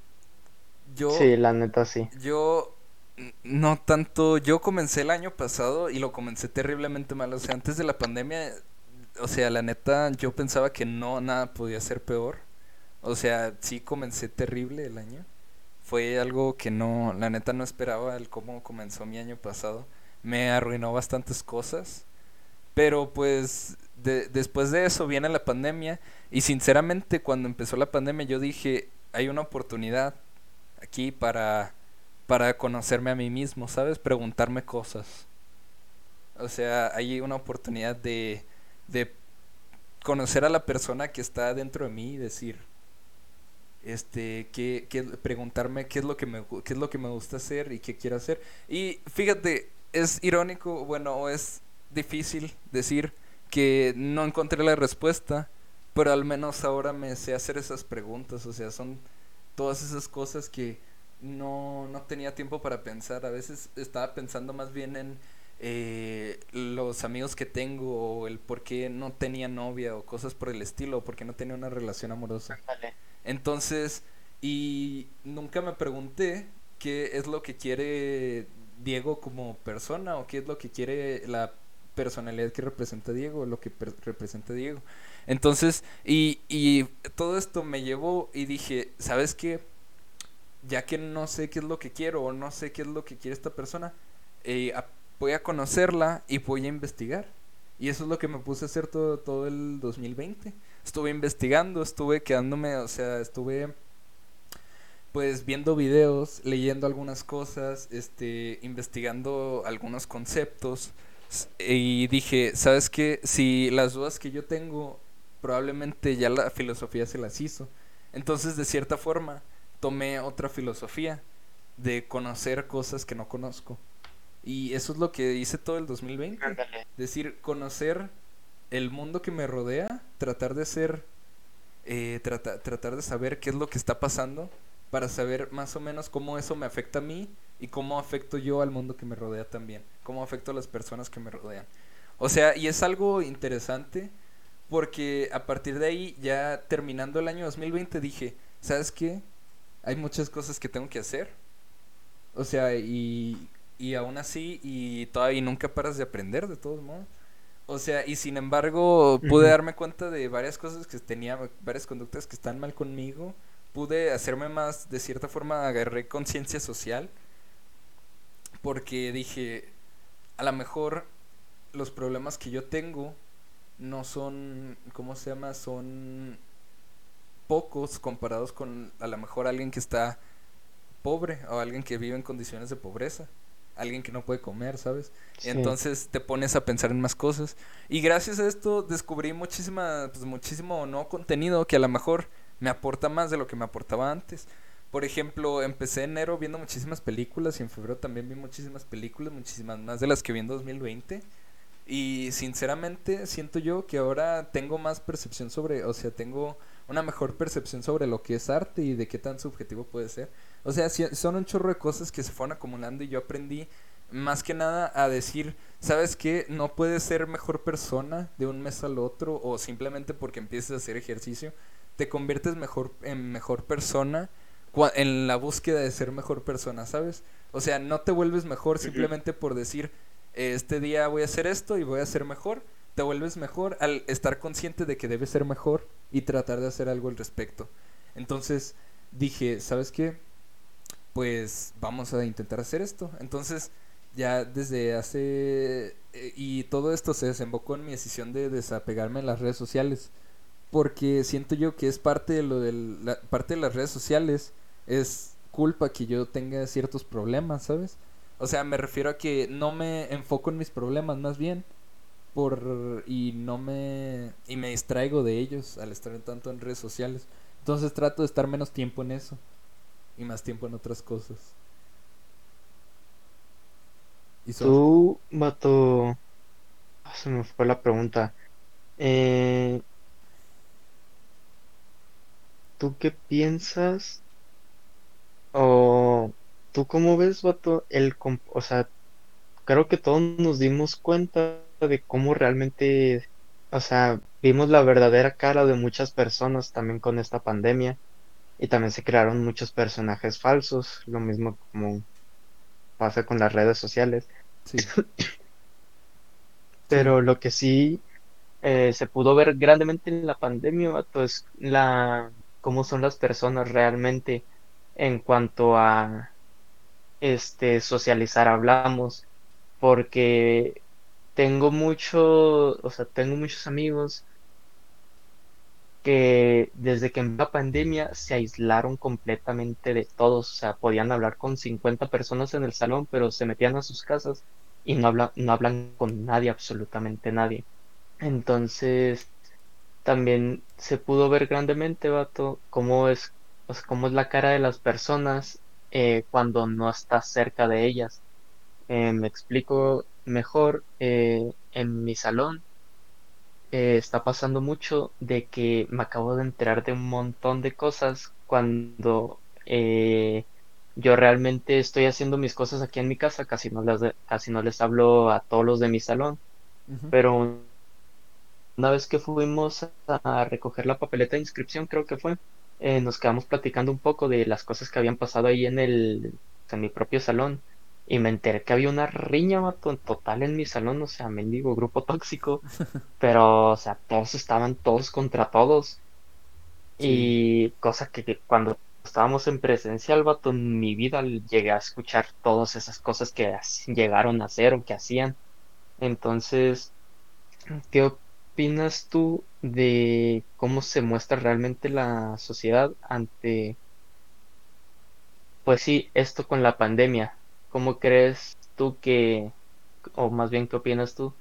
yo Sí, la neta sí. yo no tanto, yo comencé el año pasado y lo comencé terriblemente mal, o sea, antes de la pandemia, o sea, la neta, yo pensaba que no, nada podía ser peor, o sea, sí comencé terrible el año, fue algo que no, la neta no esperaba el cómo comenzó mi año pasado, me arruinó bastantes cosas, pero pues de- después de eso viene la pandemia. Y sinceramente cuando empezó la pandemia yo dije, hay una oportunidad aquí para, para conocerme a mí mismo, ¿sabes? Preguntarme cosas. O sea, hay una oportunidad de, de conocer a la persona que está dentro de mí y decir, este, qué, qué- preguntarme qué es lo que me, qué es lo que me gusta hacer y qué quiero hacer. Y fíjate, es irónico, bueno, es difícil decir que no encontré la respuesta, pero al menos ahora me sé hacer esas preguntas, o sea, son todas esas cosas que no, no tenía tiempo para pensar. A veces estaba pensando más bien en eh, los amigos que tengo o el por qué no tenía novia o cosas por el estilo, o por qué no tenía una relación amorosa. Entonces, y nunca me pregunté qué es lo que quiere Diego como persona o qué es lo que quiere la personalidad que representa Diego, lo que representa Diego. Entonces, y, y todo esto me llevó y dije, ¿sabes qué? Ya que no sé qué es lo que quiero o no sé qué es lo que quiere esta persona, eh, voy a conocerla y voy a investigar. Y eso es lo que me puse a hacer todo, todo el 2020. Estuve investigando, estuve quedándome, o sea, estuve pues viendo videos, leyendo algunas cosas, este, investigando algunos conceptos y dije, ¿sabes qué? Si las dudas que yo tengo, probablemente ya la filosofía se las hizo. Entonces, de cierta forma, tomé otra filosofía de conocer cosas que no conozco. Y eso es lo que hice todo el 2020. Es decir, conocer el mundo que me rodea, tratar de ser, eh, tratar de saber qué es lo que está pasando para saber más o menos cómo eso me afecta a mí y cómo afecto yo al mundo que me rodea también, cómo afecto a las personas que me rodean. O sea, y es algo interesante porque a partir de ahí, ya terminando el año 2020, dije, ¿sabes qué? Hay muchas cosas que tengo que hacer. O sea, y, y aún así, y todavía nunca paras de aprender, de todos modos. O sea, y sin embargo, pude darme cuenta de varias cosas que tenía, varias conductas que están mal conmigo pude hacerme más, de cierta forma, agarré conciencia social, porque dije, a lo mejor los problemas que yo tengo no son, ¿cómo se llama? Son pocos comparados con a lo mejor alguien que está pobre o alguien que vive en condiciones de pobreza, alguien que no puede comer, ¿sabes? Entonces te pones a pensar en más cosas. Y gracias a esto descubrí muchísima, pues muchísimo no contenido que a lo mejor me aporta más de lo que me aportaba antes. Por ejemplo, empecé enero viendo muchísimas películas y en febrero también vi muchísimas películas, muchísimas más de las que vi en 2020. Y sinceramente siento yo que ahora tengo más percepción sobre, o sea, tengo una mejor percepción sobre lo que es arte y de qué tan subjetivo puede ser. O sea, son un chorro de cosas que se fueron acumulando y yo aprendí más que nada a decir, ¿sabes qué? No puedes ser mejor persona de un mes al otro o simplemente porque empieces a hacer ejercicio te conviertes mejor en mejor persona en la búsqueda de ser mejor persona, ¿sabes? O sea, no te vuelves mejor simplemente por decir, este día voy a hacer esto y voy a ser mejor. Te vuelves mejor al estar consciente de que debes ser mejor y tratar de hacer algo al respecto. Entonces dije, ¿sabes qué? Pues vamos a intentar hacer esto. Entonces ya desde hace... Eh, y todo esto se desembocó en mi decisión de desapegarme en las redes sociales porque siento yo que es parte de lo de la parte de las redes sociales es culpa que yo tenga ciertos problemas, ¿sabes? O sea, me refiero a que no me enfoco en mis problemas más bien por y no me y me distraigo de ellos al estar tanto en redes sociales. Entonces trato de estar menos tiempo en eso y más tiempo en otras cosas. ¿Y Tú, Mato, ah, se me fue la pregunta. Eh, ¿tú qué piensas? O tú cómo ves, vato, el, o sea, creo que todos nos dimos cuenta de cómo realmente, o sea, vimos la verdadera cara de muchas personas también con esta pandemia y también se crearon muchos personajes falsos, lo mismo como pasa con las redes sociales. Sí. Pero lo que sí eh, se pudo ver grandemente en la pandemia, vato, es la cómo son las personas realmente en cuanto a este socializar hablamos porque tengo mucho o sea tengo muchos amigos que desde que empezó la pandemia se aislaron completamente de todos, o sea, podían hablar con 50 personas en el salón, pero se metían a sus casas y no, hablan, no hablan con nadie, absolutamente nadie. Entonces, también se pudo ver grandemente, vato, cómo es, pues, cómo es la cara de las personas eh, cuando no estás cerca de ellas. Eh, me explico mejor, eh, en mi salón está pasando mucho de que me acabo de enterar de un montón de cosas cuando yo realmente estoy haciendo mis cosas aquí en mi casa, casi no les, casi no les hablo a todos los de mi salón, pero una vez que fuimos a recoger la papeleta de inscripción, creo que fue, eh, nos quedamos platicando un poco de las cosas que habían pasado ahí en el, en mi propio salón. Y me enteré que había una riña, vato, en total en mi salón, o sea, mendigo, grupo tóxico, pero, o sea, todos estaban todos contra todos. Y cosa que, que cuando estábamos en presencial, vato, en mi vida llegué a escuchar todas esas cosas que llegaron a hacer o que hacían. Entonces, ¿qué opinas tú de cómo se muestra realmente la sociedad ante, pues sí, esto con la pandemia? ¿Cómo crees tú que, o más bien, qué opinas tú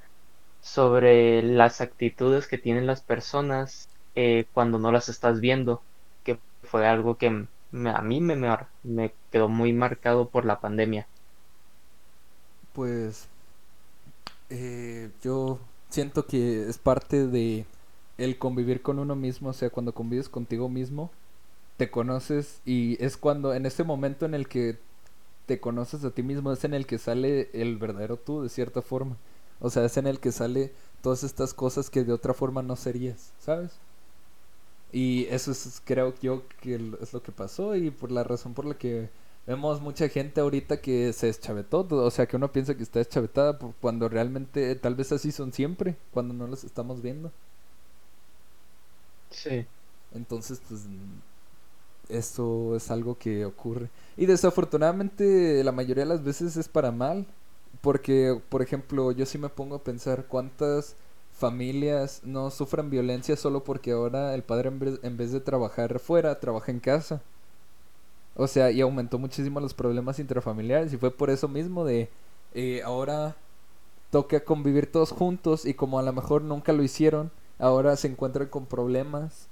sobre las actitudes que tienen las personas eh, cuando no las estás viendo? Que fue algo que me- a mí me, quedó muy marcado por la pandemia. Pues eh, yo siento que es parte de el convivir con uno mismo, o sea, cuando convives contigo mismo, te conoces y es cuando, en ese momento en el que te conoces a ti mismo, es en el que sale el verdadero tú, de cierta forma. O sea, es en el que sale todas estas cosas que de otra forma no serías, ¿sabes? Y eso es, creo yo, que es lo que pasó y por la razón por la que vemos mucha gente ahorita que se deschavetó, o sea, que uno piensa que está deschavetada cuando realmente tal vez así son siempre, cuando no los estamos viendo. Sí. Entonces, pues eso es algo que ocurre. Y desafortunadamente la mayoría de las veces es para mal. Porque, por ejemplo, yo sí me pongo a pensar cuántas familias no sufren violencia solo porque ahora el padre en vez, en vez de trabajar fuera, trabaja en casa. O sea, y aumentó muchísimo los problemas intrafamiliares. Y fue por eso mismo de eh, ahora toca convivir todos juntos y como a lo mejor nunca lo hicieron, ahora se encuentran con problemas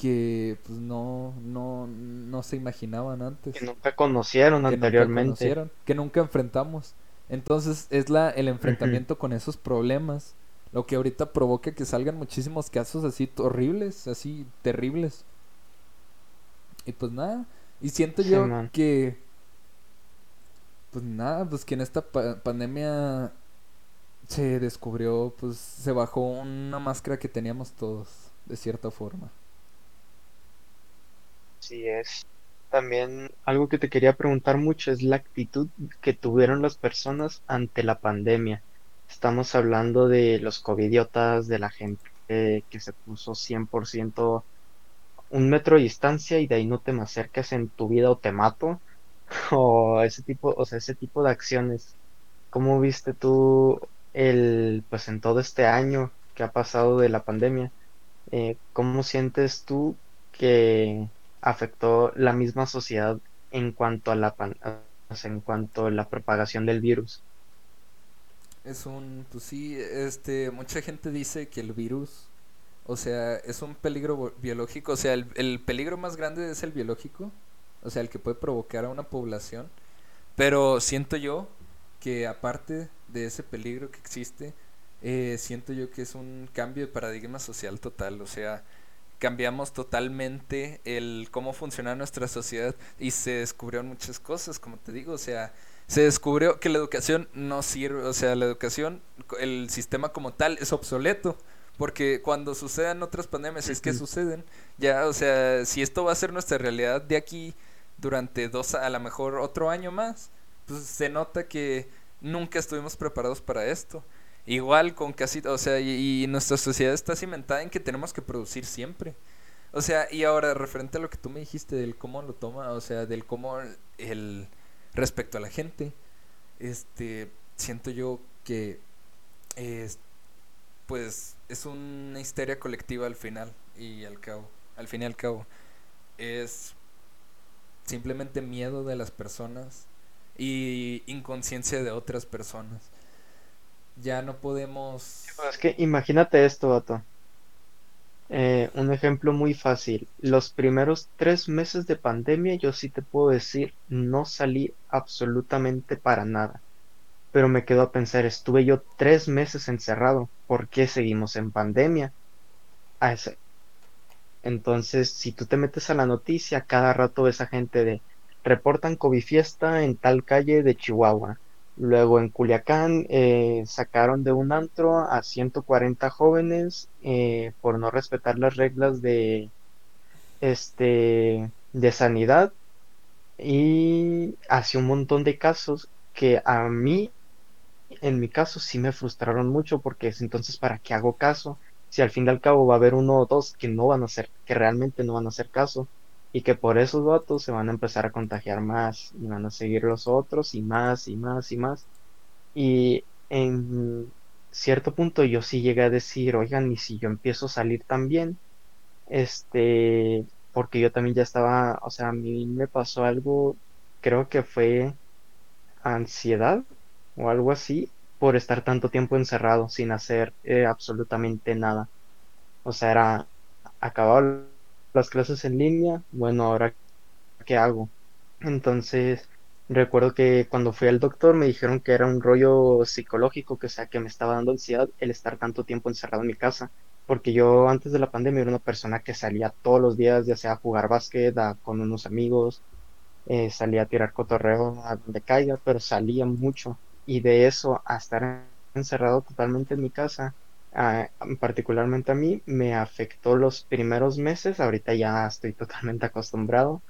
que pues no, no, no se imaginaban antes, Que nunca conocieron que nunca anteriormente. conocieron, que nunca enfrentamos. Entonces es la, el enfrentamiento con esos problemas lo que ahorita provoca que salgan muchísimos casos así horribles, así terribles. Y pues nada, y siento Sí, yo man. que pues nada, pues que en esta pa- pandemia se descubrió, pues se bajó una máscara que teníamos todos, de cierta forma. Sí es. También algo que te quería preguntar mucho es la actitud que tuvieron las personas ante la pandemia. Estamos hablando de los covidiotas, de la gente que se puso 100% un metro de distancia y de ahí no te me acerques en tu vida o te mato, o ese tipo, o sea, ese tipo de acciones. ¿Cómo viste tú el, pues en todo este año que ha pasado de la pandemia? Eh, ¿cómo sientes tú que afectó la misma sociedad en cuanto a la en cuanto a la propagación del virus? Es un, pues sí, este, mucha gente dice que el virus, o sea, es un peligro biológico, o sea, el, el peligro más grande es el biológico, o sea, el que puede provocar a una población, pero siento yo que aparte de ese peligro que existe, eh, siento yo que es un cambio de paradigma social total, o sea, cambiamos totalmente el cómo funciona nuestra sociedad y se descubrieron muchas cosas, como te digo, o sea, se descubrió que la educación no sirve, o sea, la educación, el sistema como tal es obsoleto, porque cuando sucedan otras pandemias, si es que suceden, ya, o sea, si esto va a ser nuestra realidad de aquí durante dos, a lo mejor otro año más, pues se nota que nunca estuvimos preparados para esto. Igual con casi, o sea, y, nuestra sociedad está cimentada en que tenemos que producir siempre. O sea, y ahora referente a lo que tú me dijiste del cómo lo toma, o sea, del cómo el respecto a la gente, este, siento yo que es, pues es una histeria colectiva al final y al cabo, al fin y al cabo es simplemente miedo de las personas y inconsciencia de otras personas. Ya no podemos Es que imagínate esto, vato. Eh, un ejemplo muy fácil. Los primeros tres meses de pandemia, yo sí te puedo decir, no salí absolutamente para nada. Pero me quedo a pensar, estuve yo tres meses encerrado. ¿Por qué seguimos en pandemia? A ese- Entonces, si tú te metes a la noticia, cada rato ves a gente de reportan COVID fiesta en tal calle de Chihuahua. Luego en Culiacán eh, sacaron de un antro a 140 jóvenes eh, por no respetar las reglas de este de sanidad y hace un montón de casos que a mí, en mi caso, sí me frustraron mucho porque es entonces, ¿para qué hago caso? Si al fin y al cabo va a haber uno o dos que no van a hacer, que realmente no van a hacer caso y que por esos datos se van a empezar a contagiar más y van a seguir los otros y más y más y más. Y en cierto punto yo sí llegué a decir, oigan, y si yo empiezo a salir también, este, porque yo también ya estaba, o sea, a mí me pasó algo, creo que fue ansiedad o algo así, por estar tanto tiempo encerrado sin hacer eh, absolutamente nada. O sea, era acabar las clases en línea, bueno, ahora qué hago. Entonces, recuerdo que cuando fui al doctor me dijeron que era un rollo psicológico, que o sea, que me estaba dando ansiedad el estar tanto tiempo encerrado en mi casa, porque yo antes de la pandemia era una persona que salía todos los días, ya sea a jugar básquet, a, con unos amigos, eh, salía a tirar cotorreo a donde caiga, pero salía mucho. Y de eso a estar encerrado totalmente en mi casa, particularmente a mí, me afectó los primeros meses, ahorita ya estoy totalmente acostumbrado,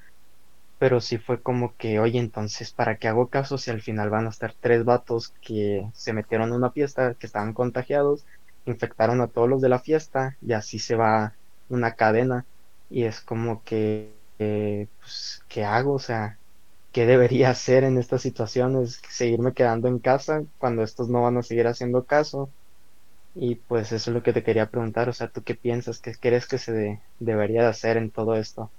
pero sí fue como que, oye, entonces, ¿para qué hago caso si al final van a estar tres vatos que se metieron en una fiesta, que estaban contagiados, infectaron a todos los de la fiesta y así se va una cadena y es como que, eh, pues, ¿qué hago? O sea, ¿qué debería hacer en estas situaciones? ¿Seguirme quedando en casa cuando estos no van a seguir haciendo caso? Y pues eso es lo que te quería preguntar, o sea, ¿tú qué piensas? ¿Qué crees que se debería de hacer en todo esto?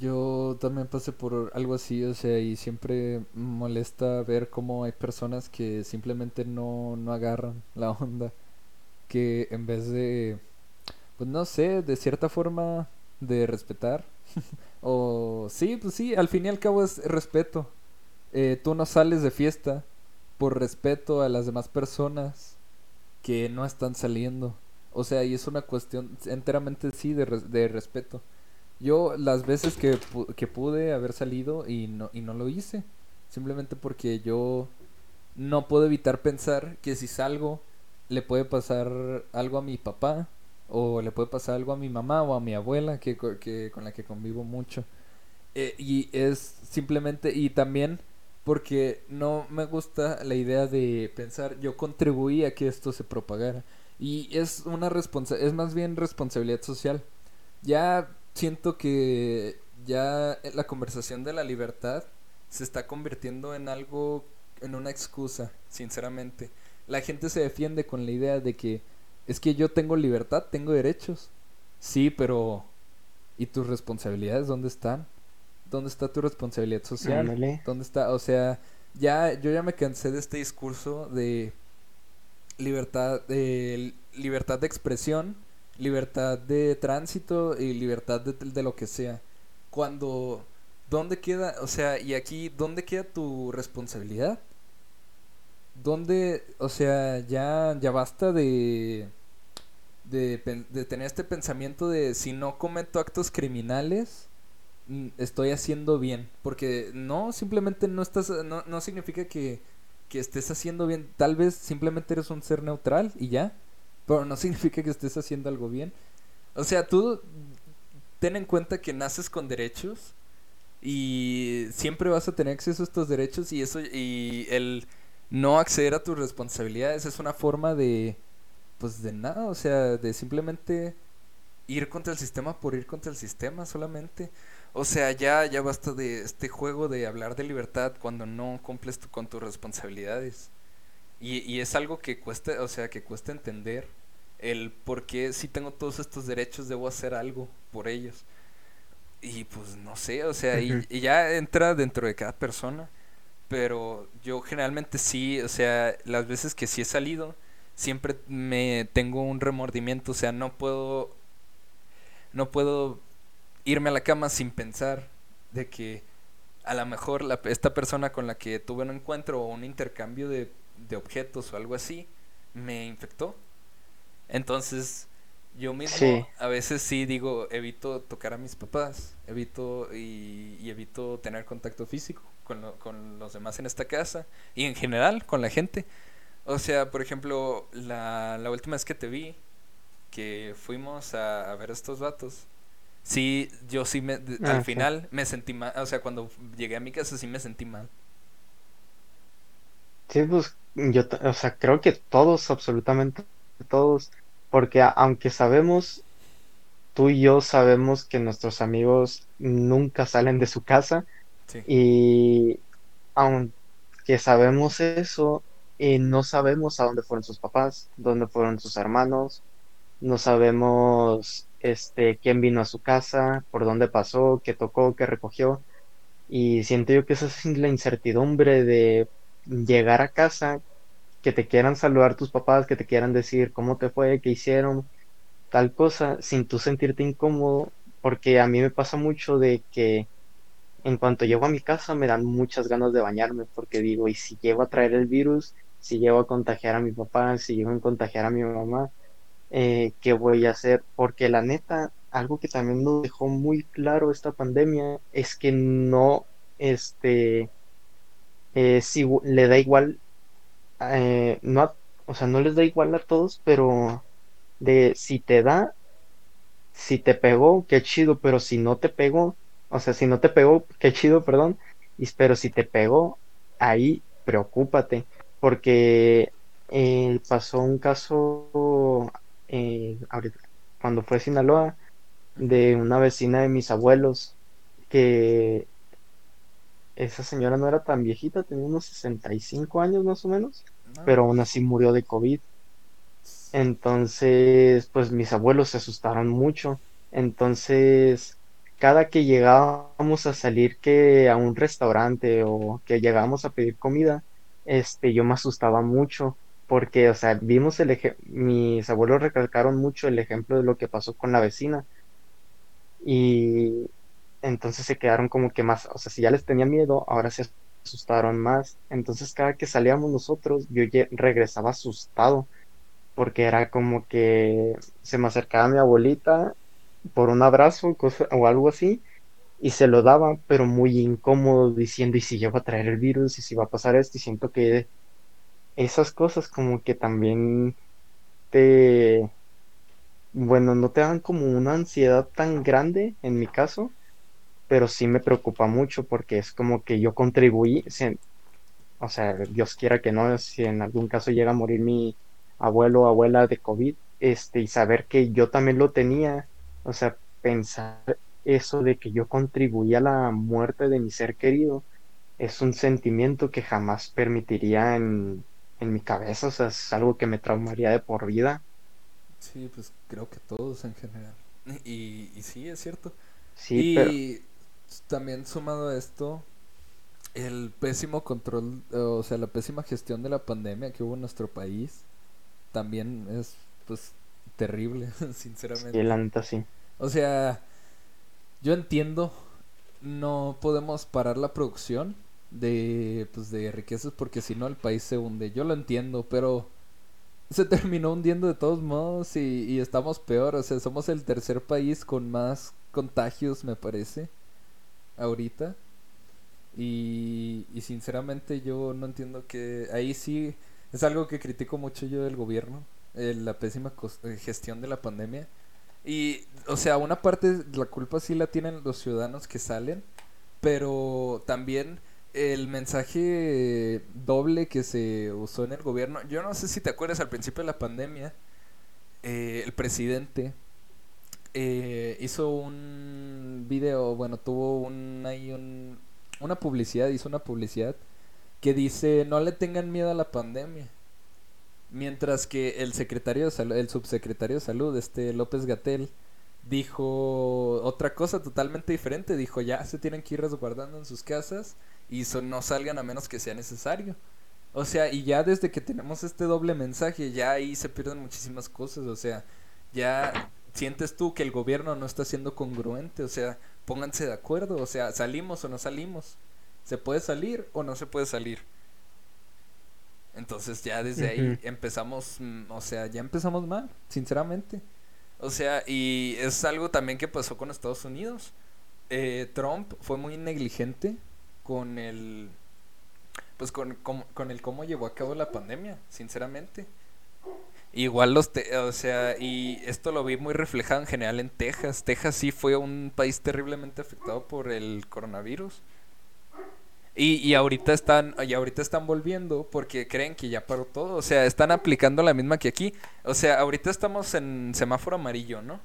Yo también pasé por algo así, o sea, y siempre molesta ver cómo hay personas que simplemente no, no agarran la onda, que en vez de, pues no sé, de cierta forma de respetar, o sí, pues sí, al fin y al cabo es respeto. Eh, tú no sales de fiesta por respeto a las demás personas que no están saliendo. O sea, y es una cuestión enteramente sí de, de respeto. Yo las veces que, que, pude haber salido y no, y no lo hice. Simplemente porque yo no puedo evitar pensar que si salgo le puede pasar algo a mi papá o le puede pasar algo a mi mamá o a mi abuela que, que con la que convivo mucho. Eh, y es simplemente, y también porque no me gusta la idea de pensar yo contribuí a que esto se propagara. Y es una responsa es más bien responsabilidad social. Ya siento que ya la conversación de la libertad se está convirtiendo en algo en una excusa sinceramente. La gente se defiende con la idea de que es que yo tengo libertad tengo derechos sí pero y tus responsabilidades dónde están ¿Dónde está tu responsabilidad social? ¿Dónde está? O sea, ya yo ya me cansé de este discurso de libertad de libertad de expresión, libertad de tránsito y libertad de, de lo que sea. Cuando ¿dónde queda, o sea, y aquí dónde queda tu responsabilidad? ¿Dónde, o sea, ya ya basta de de, de tener este pensamiento de si no cometo actos criminales, estoy haciendo bien. Porque no, simplemente no estás, no, no significa que, que estés haciendo bien. Tal vez simplemente eres un ser neutral y ya. Pero no significa que estés haciendo algo bien. O sea, tú ten en cuenta que naces con derechos y siempre vas a tener acceso a estos derechos y eso y el no acceder a tus responsabilidades es una forma de pues de nada, o sea, de simplemente ir contra el sistema por ir contra el sistema solamente. O sea, ya, ya basta de este juego de hablar de libertad cuando no cumples con tus responsabilidades. Y, y es algo que cuesta, o sea, que cuesta entender el por qué si tengo todos estos derechos debo hacer algo por ellos. Y pues no sé, o sea, y, y, ya entra dentro de cada persona. Pero yo generalmente sí, o sea, las veces que sí he salido, siempre me tengo un remordimiento, o sea, no puedo, no puedo irme a la cama sin pensar de que a lo mejor la, esta persona con la que tuve un encuentro o un intercambio de, de objetos o algo así me infectó. Entonces, yo mismo a veces sí digo, evito tocar a mis papás, evito y, y evito tener contacto físico con, con, los demás en esta casa y en general con la gente. O sea, por ejemplo, la, la última vez que te vi, que fuimos a, a ver estos datos, sí, yo sí me, al final me sentí mal, o sea, cuando llegué a mi casa sí me sentí mal. Sí, pues yo, o sea, creo que todos, absolutamente todos, porque aunque sabemos, tú y yo sabemos que nuestros amigos nunca salen de su casa Sí, y aunque sabemos eso, eh, no sabemos a dónde fueron sus papás, dónde fueron sus hermanos, no sabemos este quién vino a su casa, por dónde pasó, qué tocó, qué recogió. Y siento yo que esa es la incertidumbre de llegar a casa, que te quieran saludar tus papás, que te quieran decir cómo te fue, qué hicieron, tal cosa, sin tú sentirte incómodo, porque a mí me pasa mucho de que en cuanto llego a mi casa me dan muchas ganas de bañarme, porque digo, ¿y si llego a traer el virus? Si llego a contagiar a mi papá, si llego a contagiar a mi mamá, eh, ¿qué voy a hacer? Porque la neta, algo que también nos dejó muy claro esta pandemia es que no, este, eh, si le da igual, eh, no o sea, no les da igual a todos, pero de si te da, si te pegó, qué chido, pero si no te pegó, o sea, si no te pegó, qué chido, perdón, y, pero si te pegó, ahí preocúpate, porque eh, pasó un caso eh, ahorita, cuando fue a Sinaloa, de una vecina de mis abuelos, que esa señora no era tan viejita, tenía unos 65 años más o menos, No, pero aún así murió de COVID. Entonces, pues mis abuelos se asustaron mucho. Entonces, cada que llegábamos a salir que a un restaurante o que llegábamos a pedir comida, este, yo me asustaba mucho porque, o sea, vimos el eje- mis abuelos recalcaron mucho el ejemplo de lo que pasó con la vecina y entonces se quedaron como que más, o sea, si ya les tenía miedo, ahora se asustaron más. Entonces, cada que salíamos nosotros, yo regresaba asustado porque era como que se me acercaba mi abuelita por un abrazo o algo así y se lo daba, pero muy incómodo diciendo, ¿y si llego a traer el virus? ¿Y si va a pasar esto? Y siento que esas cosas como que también te, bueno, no te dan como una ansiedad tan grande en mi caso, pero sí me preocupa mucho porque es como que yo contribuí, o sea, Dios quiera que no, si en algún caso llega a morir mi abuelo o abuela de COVID, este, y saber que yo también lo tenía, o sea, pensar eso de que yo contribuí a la muerte de mi ser querido, es un sentimiento que jamás permitiría en, en mi cabeza, o sea, es algo que me traumaría de por vida. sí, pues creo que todos en general. Y, y sí, es cierto. Sí, pero Y también sumado a esto, el pésimo control, o sea, la pésima gestión de la pandemia que hubo en nuestro país, también es, pues, terrible, sí, la sinceramente. neta sí. O sea, yo entiendo, no podemos parar la producción de, pues, de riquezas porque si no el país se hunde. Yo lo entiendo, pero se terminó hundiendo de todos modos y, y estamos peor. O sea, somos el tercer país con más contagios, me parece, ahorita. Y, sinceramente yo no entiendo que ahí sí es algo que critico mucho yo del gobierno, eh, la pésima eh, gestión de la pandemia. Y, o sea, una parte la culpa sí la tienen los ciudadanos que salen, pero también el mensaje doble que se usó en el gobierno. Yo no sé si te acuerdas al principio de la pandemia, eh, el presidente eh, hizo un video, bueno, tuvo un, ahí un, una publicidad, hizo una publicidad que dice no le tengan miedo a la pandemia. Mientras que el secretario de salud, el subsecretario de salud, este López Gatel, dijo otra cosa totalmente diferente. Dijo ya se tienen que ir resguardando en sus casas y so- no salgan a menos que sea necesario. O sea, y ya desde que tenemos este doble mensaje, ya ahí se pierden muchísimas cosas. O sea, ya sientes tú que el gobierno no está siendo congruente. O sea, pónganse de acuerdo. O sea, salimos o no salimos. ¿Se puede salir o no se puede salir? Entonces ya desde ahí empezamos, mm, o sea, ya empezamos mal, sinceramente. O sea, y es algo también que pasó con Estados Unidos. Eh, Trump fue muy negligente con el, pues con, con, con el cómo llevó a cabo la pandemia, sinceramente. Igual los, te- o sea, y esto lo vi muy reflejado en general en Texas. Texas sí fue un país terriblemente afectado por el coronavirus. Y, y ahorita están, y ahorita están volviendo porque creen que ya paró todo. O sea, están aplicando la misma que aquí. O sea, ahorita estamos en semáforo amarillo, ¿no?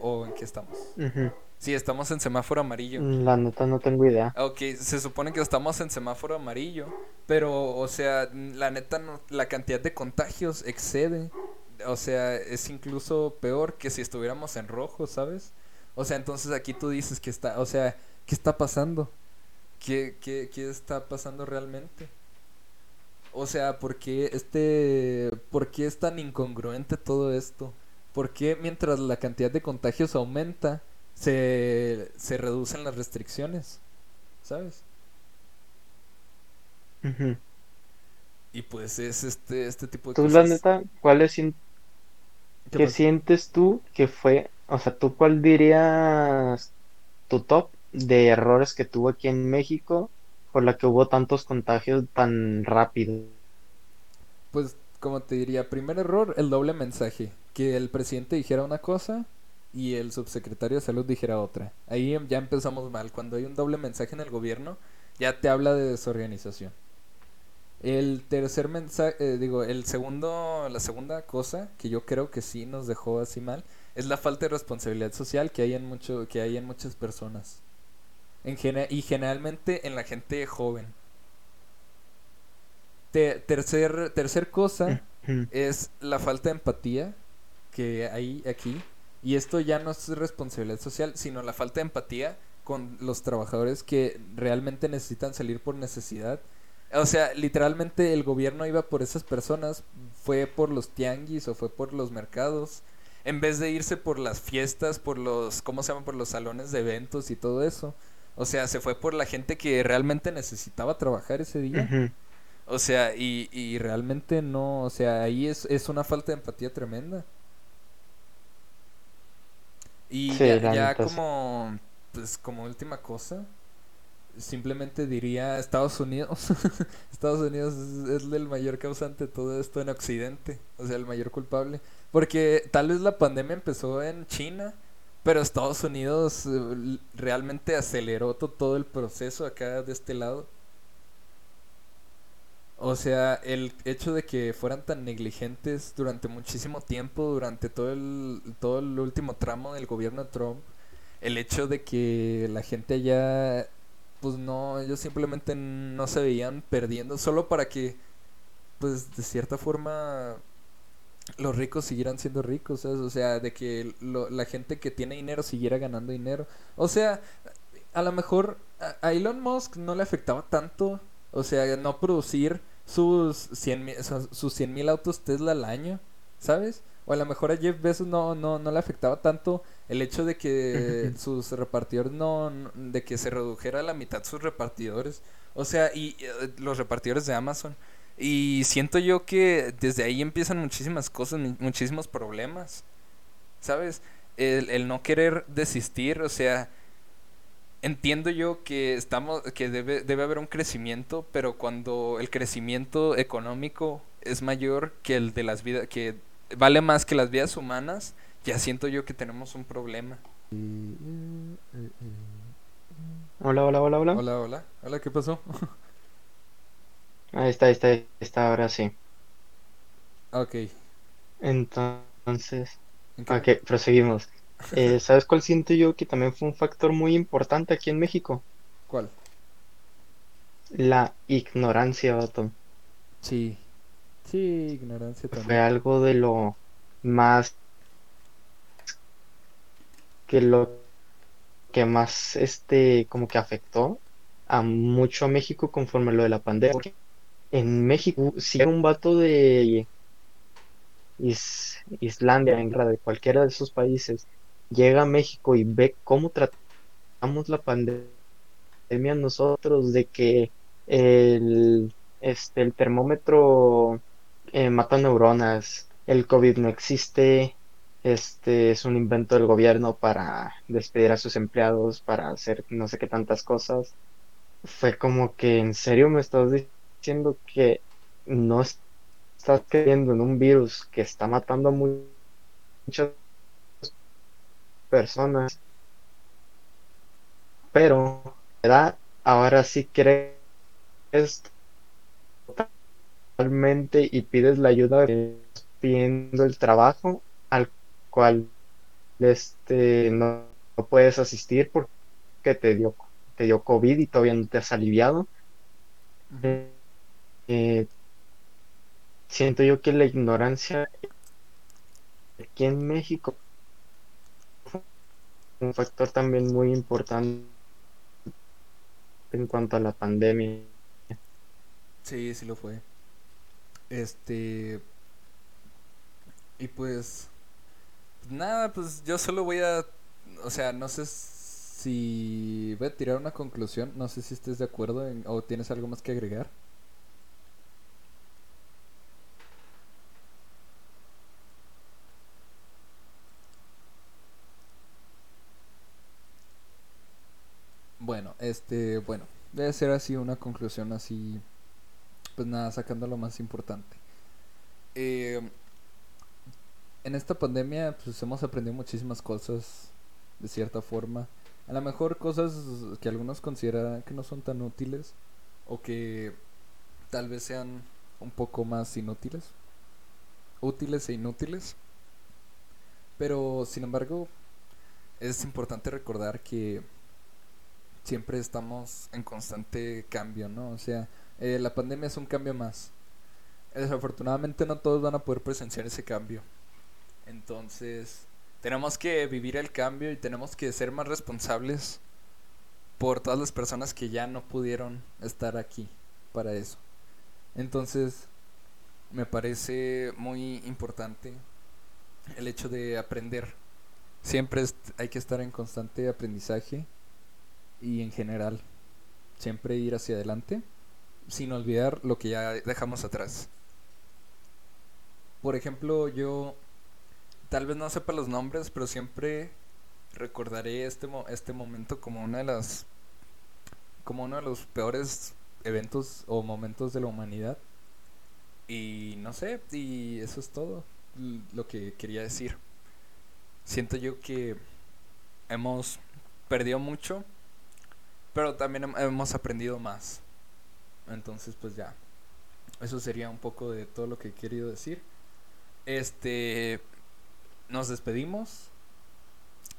¿O en qué estamos? Ujú. Sí, estamos en semáforo amarillo. La neta no tengo idea. Ok, se supone que estamos en semáforo amarillo, pero, o sea, la neta, no- la cantidad de contagios excede. O sea, es incluso peor que si estuviéramos en rojo, ¿sabes? O sea, entonces aquí tú dices que está, o sea, ¿qué está pasando? ¿Qué, qué, qué está pasando realmente? O sea, ¿por qué este, por qué es tan incongruente todo esto? ¿Por qué mientras la cantidad de contagios aumenta, se, se reducen las restricciones? ¿Sabes? Y pues es este, este tipo de Tú, la cosas. neta, ¿cuál es, ¿Qué sientes tú que fue, o sea, tú cuál dirías tu top de errores que tuvo aquí en México por la que hubo tantos contagios tan rápido? Pues, como te diría, primer error, el doble mensaje. Que el presidente dijera una cosa y el subsecretario de salud dijera otra. Ahí em- ya empezamos mal. Cuando hay un doble mensaje en el gobierno, ya te habla de desorganización. El tercer mensaje, digo, el segundo, la segunda cosa que yo creo que sí nos dejó así mal es la falta de responsabilidad social que hay en mucho, que hay en muchas personas. En gene- y generalmente en la gente joven. Te- tercer, tercer cosa es la falta de empatía que hay aquí. Y esto ya no es responsabilidad social, sino la falta de empatía con los trabajadores que realmente necesitan salir por necesidad. O sea, literalmente el gobierno iba por esas personas, fue por los tianguis o fue por los mercados, en vez de irse por las fiestas, por los, ¿cómo se llama? Por los salones de eventos y todo eso. O sea, se fue por la gente que realmente necesitaba trabajar ese día. O sea, y, y realmente no, o sea, ahí es, es una falta de empatía tremenda. Y Sí, ya, como, pues como última cosa, simplemente diría Estados Unidos. Estados Unidos es, es el mayor causante de todo esto en Occidente, o sea, el mayor culpable. Porque tal vez la pandemia empezó en China, pero Estados Unidos eh, realmente aceleró to- todo el proceso acá de este lado. O sea, el hecho de que fueran tan negligentes durante muchísimo tiempo, durante todo el, todo el último tramo del gobierno de Trump, el hecho de que la gente allá, pues no, ellos simplemente no se veían perdiendo, solo para que, pues de cierta forma, los ricos siguieran siendo ricos, ¿sabes? O sea, de que lo- la gente que tiene dinero siguiera ganando dinero. O sea, a lo mejor a, a Elon Musk no le afectaba tanto, o sea, no producir sus 100 mil, sus 100 mil autos Tesla al año, ¿sabes? O a lo mejor a Jeff Bezos no, no, no le afectaba tanto el hecho de que sus repartidores no, de que se redujera a la mitad sus repartidores. O sea, y eh, los repartidores de Amazon. Y siento yo que desde ahí empiezan muchísimas cosas, mu- muchísimos problemas. ¿Sabes? El, el no querer desistir, o sea, entiendo yo que estamos, que debe, debe haber un crecimiento, pero cuando el crecimiento económico es mayor que el de las vidas, que vale más que las vidas humanas, ya siento yo que tenemos un problema. Hola, hola, hola, hola. Hola, hola, hola, ¿qué pasó? Ahí está, ahí está, ahí está, ahora sí. ok, Entonces, ¿en qué? ok, proseguimos. Eh, ¿sabes cuál siento yo que también fue un factor muy importante aquí en México? ¿Cuál? La ignorancia, vato. Sí, sí, ignorancia Fue también. algo de lo más que lo que más este como que afectó a mucho a México conforme lo de la pandemia. Porque en México, si era un vato de Is- Islandia, en de cualquiera de esos países, llega a México y ve cómo tratamos la pandemia nosotros, de que el, este, el termómetro eh, mata neuronas, el COVID no existe, este es un invento del gobierno para despedir a sus empleados, para hacer no sé qué tantas cosas. Fue como que, ¿en serio me estás diciendo que no estás creyendo en un virus que está matando a mu- muchas personas, pero da, ahora sí crees totalmente y pides la ayuda pidiendo el trabajo al cual este no, no puedes asistir porque te dio te dio COVID y todavía no te has aliviado. Eh, siento yo que la ignorancia aquí en México un factor también muy importante en cuanto a la pandemia. Sí, sí lo fue. Este. Y pues. Nada, pues yo solo voy a. O sea, no sé si. Voy a tirar una conclusión. No sé si estés de acuerdo en, o tienes algo más que agregar. Bueno, este, bueno, debe ser así una conclusión así, pues nada, sacando lo más importante. Eh, en esta pandemia, pues hemos aprendido muchísimas cosas, de cierta forma. A lo mejor cosas que algunos consideran que no son tan útiles, o que tal vez sean un poco más inútiles, útiles e inútiles. Pero, sin embargo, es importante recordar que siempre estamos en constante cambio, ¿no? O sea, eh, la pandemia es un cambio más. Desafortunadamente no todos van a poder presenciar ese cambio. Entonces, tenemos que vivir el cambio y tenemos que ser más responsables por todas las personas que ya no pudieron estar aquí para eso. Entonces, me parece muy importante el hecho de aprender. Siempre hay que estar en constante aprendizaje y en general siempre ir hacia adelante sin olvidar lo que ya dejamos atrás. Por ejemplo, yo tal vez no sepa los nombres, pero siempre recordaré este este momento como una de las como uno de los peores eventos o momentos de la humanidad. Y no sé, y eso es todo lo que quería decir. Siento yo que hemos perdido mucho pero también hemos aprendido más. Entonces, pues ya. Eso sería un poco de todo lo que he querido decir. Este. Nos despedimos.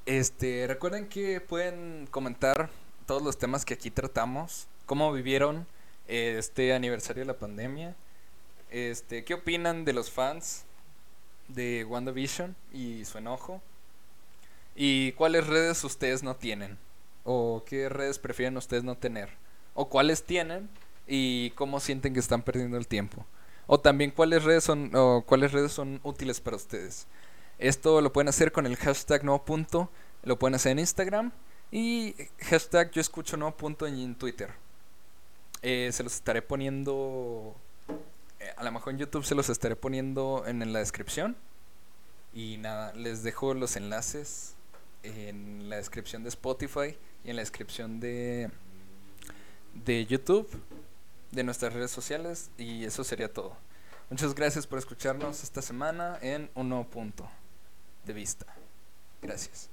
Este. Recuerden que pueden comentar todos los temas que aquí tratamos. Cómo vivieron eh, este aniversario de la pandemia. Este. ¿Qué opinan de los fans de WandaVision y su enojo? ¿Y cuáles redes ustedes no tienen? ¿O qué redes prefieren ustedes no tener? ¿O cuáles tienen y cómo sienten que están perdiendo el tiempo? O también cuáles redes son, o cuáles redes son útiles para ustedes. Esto lo pueden hacer con el hashtag no punto, lo pueden hacer en Instagram y hashtag yo escucho no punto en Twitter. Eh, se los estaré poniendo, eh, a lo mejor en YouTube se los estaré poniendo en la descripción. Y nada, les dejo los enlaces en la descripción de Spotify y en la descripción de, de YouTube, de nuestras redes sociales y eso sería todo. Muchas gracias por escucharnos esta semana en un punto de vista. Gracias.